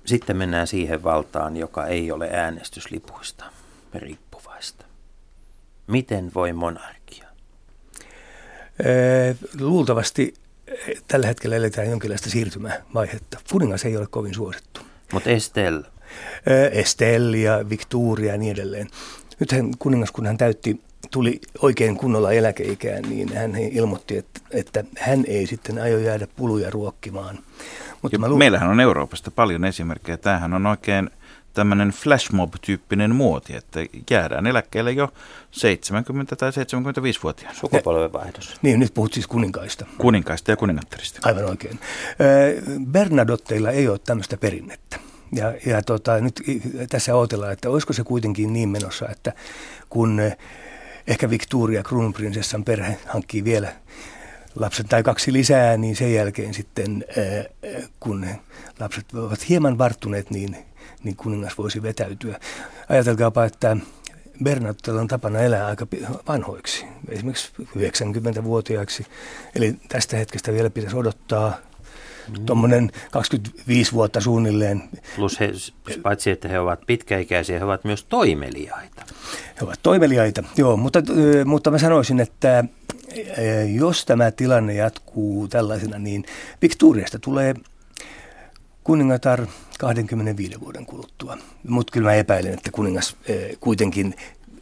Sitten mennään siihen valtaan, joka ei ole äänestyslipuista riippuvaista. Miten voi monarkia? Luultavasti tällä hetkellä eletään jonkinlaista siirtymävaihetta. Kuningas ei ole kovin suosittu. Mutta Estelle? Estelle ja Victoria ja niin edelleen. Nythän kuningas, kun hän täytti, tuli oikein kunnolla eläkeikään, niin hän ilmoitti, että, että hän ei sitten aio jäädä puluja ruokkimaan. Mutta lu- Meillähän on Euroopasta paljon esimerkkejä. Tämähän on oikein tämmöinen flashmob-tyyppinen muoti, että jäädään eläkkeelle jo 70- tai 75-vuotiaana. Sukupolvenvaihdos. Niin, nyt puhut siis kuninkaista. Kuninkaista ja kuningattarista. Aivan oikein. Bernadotteilla ei ole tämmöistä perinnettä. Ja, ja tota, nyt tässä odotellaan, että olisiko se kuitenkin niin menossa, että kun ehkä Victoria Kruunprinsessan perhe hankkii vielä lapset tai kaksi lisää, niin sen jälkeen sitten, kun lapset ovat hieman varttuneet, niin niin kuningas voisi vetäytyä. Ajatelkaapa, että Bernattella on tapana elää aika vanhoiksi, esimerkiksi 90-vuotiaaksi. Eli tästä hetkestä vielä pitäisi odottaa mm. tuommoinen 25 vuotta suunnilleen. Plus he, paitsi että he ovat pitkäikäisiä, he ovat myös toimeliaita. He ovat toimeliaita, joo, mutta, mutta mä sanoisin, että jos tämä tilanne jatkuu tällaisena, niin Victoriasta tulee kuningatar 25 vuoden kuluttua. Mutta kyllä mä epäilen, että kuningas eh, kuitenkin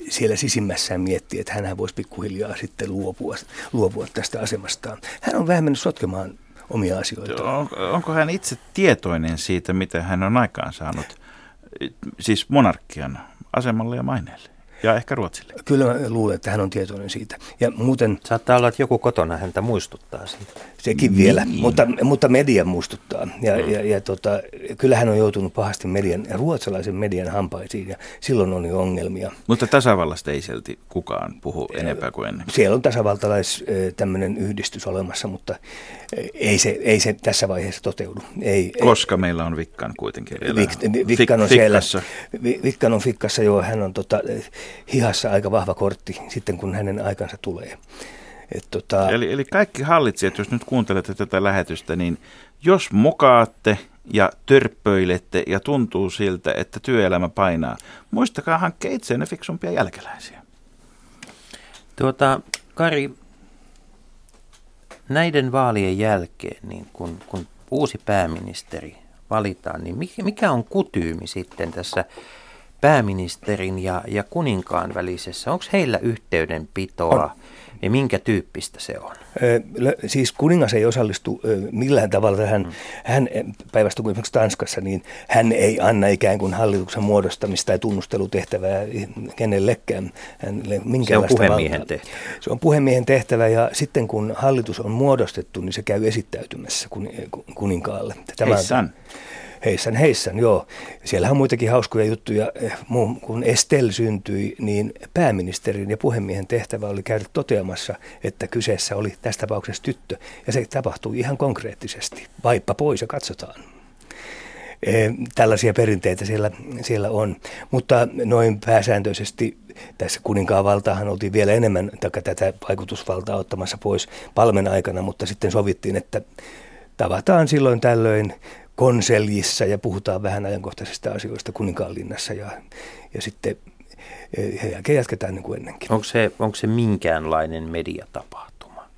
siellä sisimmässään miettii, että hän voisi pikkuhiljaa sitten luopua, luopua tästä asemastaan. Hän on vähän mennyt sotkemaan omia asioita. On, onko hän itse tietoinen siitä, miten hän on aikaansaanut, siis monarkian asemalle ja maineelle? Ja ehkä Ruotsille. Kyllä mä luulen, että hän on tietoinen siitä. Ja muuten... Saattaa olla, että joku kotona häntä muistuttaa siitä. Sekin niin. vielä, mutta, mutta media muistuttaa. Ja, mm. ja, ja tota, kyllä hän on joutunut pahasti median, ruotsalaisen median hampaisiin ja silloin on jo ongelmia. Mutta tasavallasta ei silti kukaan puhu enempää kuin ennen. Siellä on tasavaltalais tämmöinen yhdistys olemassa, mutta ei se, ei se tässä vaiheessa toteudu. Ei, Koska ei, meillä on Vikkan kuitenkin vielä Vik, Vikkan on fikkassa. siellä. Vikkan on fikkassa, joo, hän on tota, hihassa aika vahva kortti sitten kun hänen aikansa tulee. Et tota... eli, eli kaikki hallitsijat, jos nyt kuuntelette tätä lähetystä, niin jos mokaatte ja törppöilette ja tuntuu siltä, että työelämä painaa, muistakaa hankkia itseenne fiksumpia jälkeläisiä. Tuota, Kari, näiden vaalien jälkeen, niin kun, kun uusi pääministeri valitaan, niin mikä on kutyymi sitten tässä pääministerin ja, ja kuninkaan välisessä? Onko heillä yhteydenpitoa? On ja minkä tyyppistä se on? Siis kuningas ei osallistu millään tavalla tähän. Mm. Hän päivästä kuin esimerkiksi Tanskassa, niin hän ei anna ikään kuin hallituksen muodostamista tai tunnustelutehtävää kenellekään. Hänelle se on puhemiehen valtaa. tehtävä. Se on puhemiehen tehtävä ja sitten kun hallitus on muodostettu, niin se käy esittäytymässä kuninkaalle. Tämä on, Heissän, heissän, joo. Siellä on muitakin hauskoja juttuja. Eh, kun Estel syntyi, niin pääministerin ja puhemiehen tehtävä oli käydä toteamassa, että kyseessä oli tässä tapauksessa tyttö. Ja se tapahtui ihan konkreettisesti. Vaippa pois ja katsotaan. Eh, tällaisia perinteitä siellä, siellä on. Mutta noin pääsääntöisesti tässä kuninkaan valtaahan oltiin vielä enemmän tätä vaikutusvaltaa ottamassa pois palmen aikana, mutta sitten sovittiin, että tavataan silloin tällöin konseljissa ja puhutaan vähän ajankohtaisista asioista kuninkaanlinnassa ja, ja sitten ja jälkeen jatketaan niin kuin ennenkin. Onko se, onko se minkäänlainen mediatapahtuma?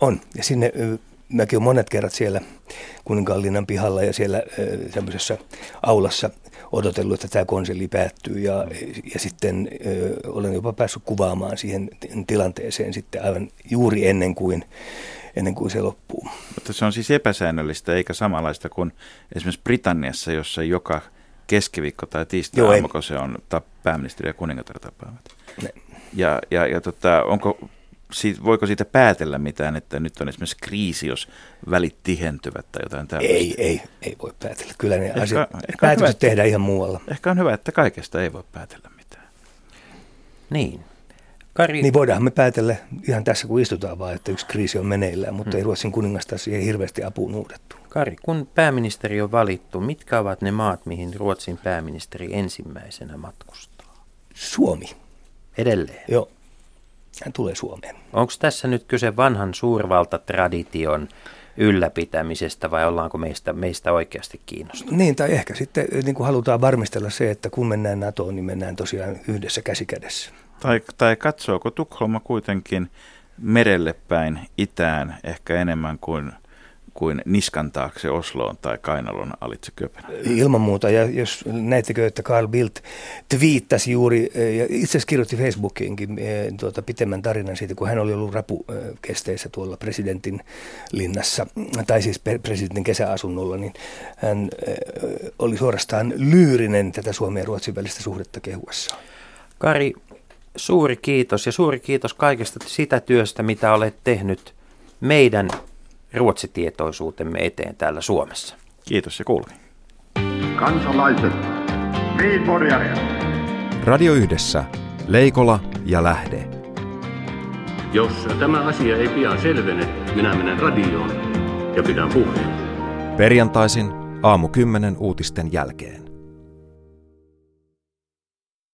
On. Ja sinne, mäkin olen monet kerrat siellä kuninkaanlinnan pihalla ja siellä tämmöisessä aulassa odotellut, että tämä konseli päättyy ja, ja sitten ö, olen jopa päässyt kuvaamaan siihen tilanteeseen sitten aivan juuri ennen kuin ennen kuin se loppuu. Mutta se on siis epäsäännöllistä eikä samanlaista kuin esimerkiksi Britanniassa, jossa joka keskiviikko tai tiistai aamu, kun se on pääministeri ja kuningatar tapaavat. Ja, ja, ja tota, onko, siitä, voiko siitä päätellä mitään, että nyt on esimerkiksi kriisi, jos välit tihentyvät tai jotain tällaista? Ei, ei, ei voi päätellä. Kyllä ne ehkä, asiat, ehkä päätökset tehdään ihan muualla. Ehkä on hyvä, että kaikesta ei voi päätellä mitään. Niin. Kari... Niin voidaan me päätellä ihan tässä, kun istutaan vaan, että yksi kriisi on meneillään, mutta hmm. ei Ruotsin kuningasta siihen hirveästi apuun uudettu. Kari, kun pääministeri on valittu, mitkä ovat ne maat, mihin Ruotsin pääministeri ensimmäisenä matkustaa? Suomi. Edelleen? Joo. Hän tulee Suomeen. Onko tässä nyt kyse vanhan suurvaltatradition ylläpitämisestä vai ollaanko meistä, meistä oikeasti kiinnostuneita? Niin, tai ehkä sitten niin kuin halutaan varmistella se, että kun mennään NATOon, niin mennään tosiaan yhdessä käsikädessä. Tai, tai katsooko Tukholma kuitenkin merelle päin itään ehkä enemmän kuin, kuin niskan taakse Osloon tai Kainalon alitse Kööpenhaminan? Ilman muuta. Ja jos näittekö, että Carl Bildt twiittasi juuri, eh, ja itse asiassa kirjoitti Facebookiinkin eh, tuota, pitemmän tarinan siitä, kun hän oli ollut rapukesteissä tuolla presidentin linnassa, tai siis presidentin kesäasunnolla, niin hän eh, oli suorastaan lyyrinen tätä Suomen ja Ruotsin välistä suhdetta kehuessaan. Kari, suuri kiitos ja suuri kiitos kaikesta sitä työstä, mitä olet tehnyt meidän ruotsitietoisuutemme eteen täällä Suomessa. Kiitos ja kuulemiin. Kansalaiset, Radio Yhdessä, Leikola ja Lähde. Jos tämä asia ei pian selvene, minä menen radioon ja pidän puheen. Perjantaisin aamu 10 uutisten jälkeen.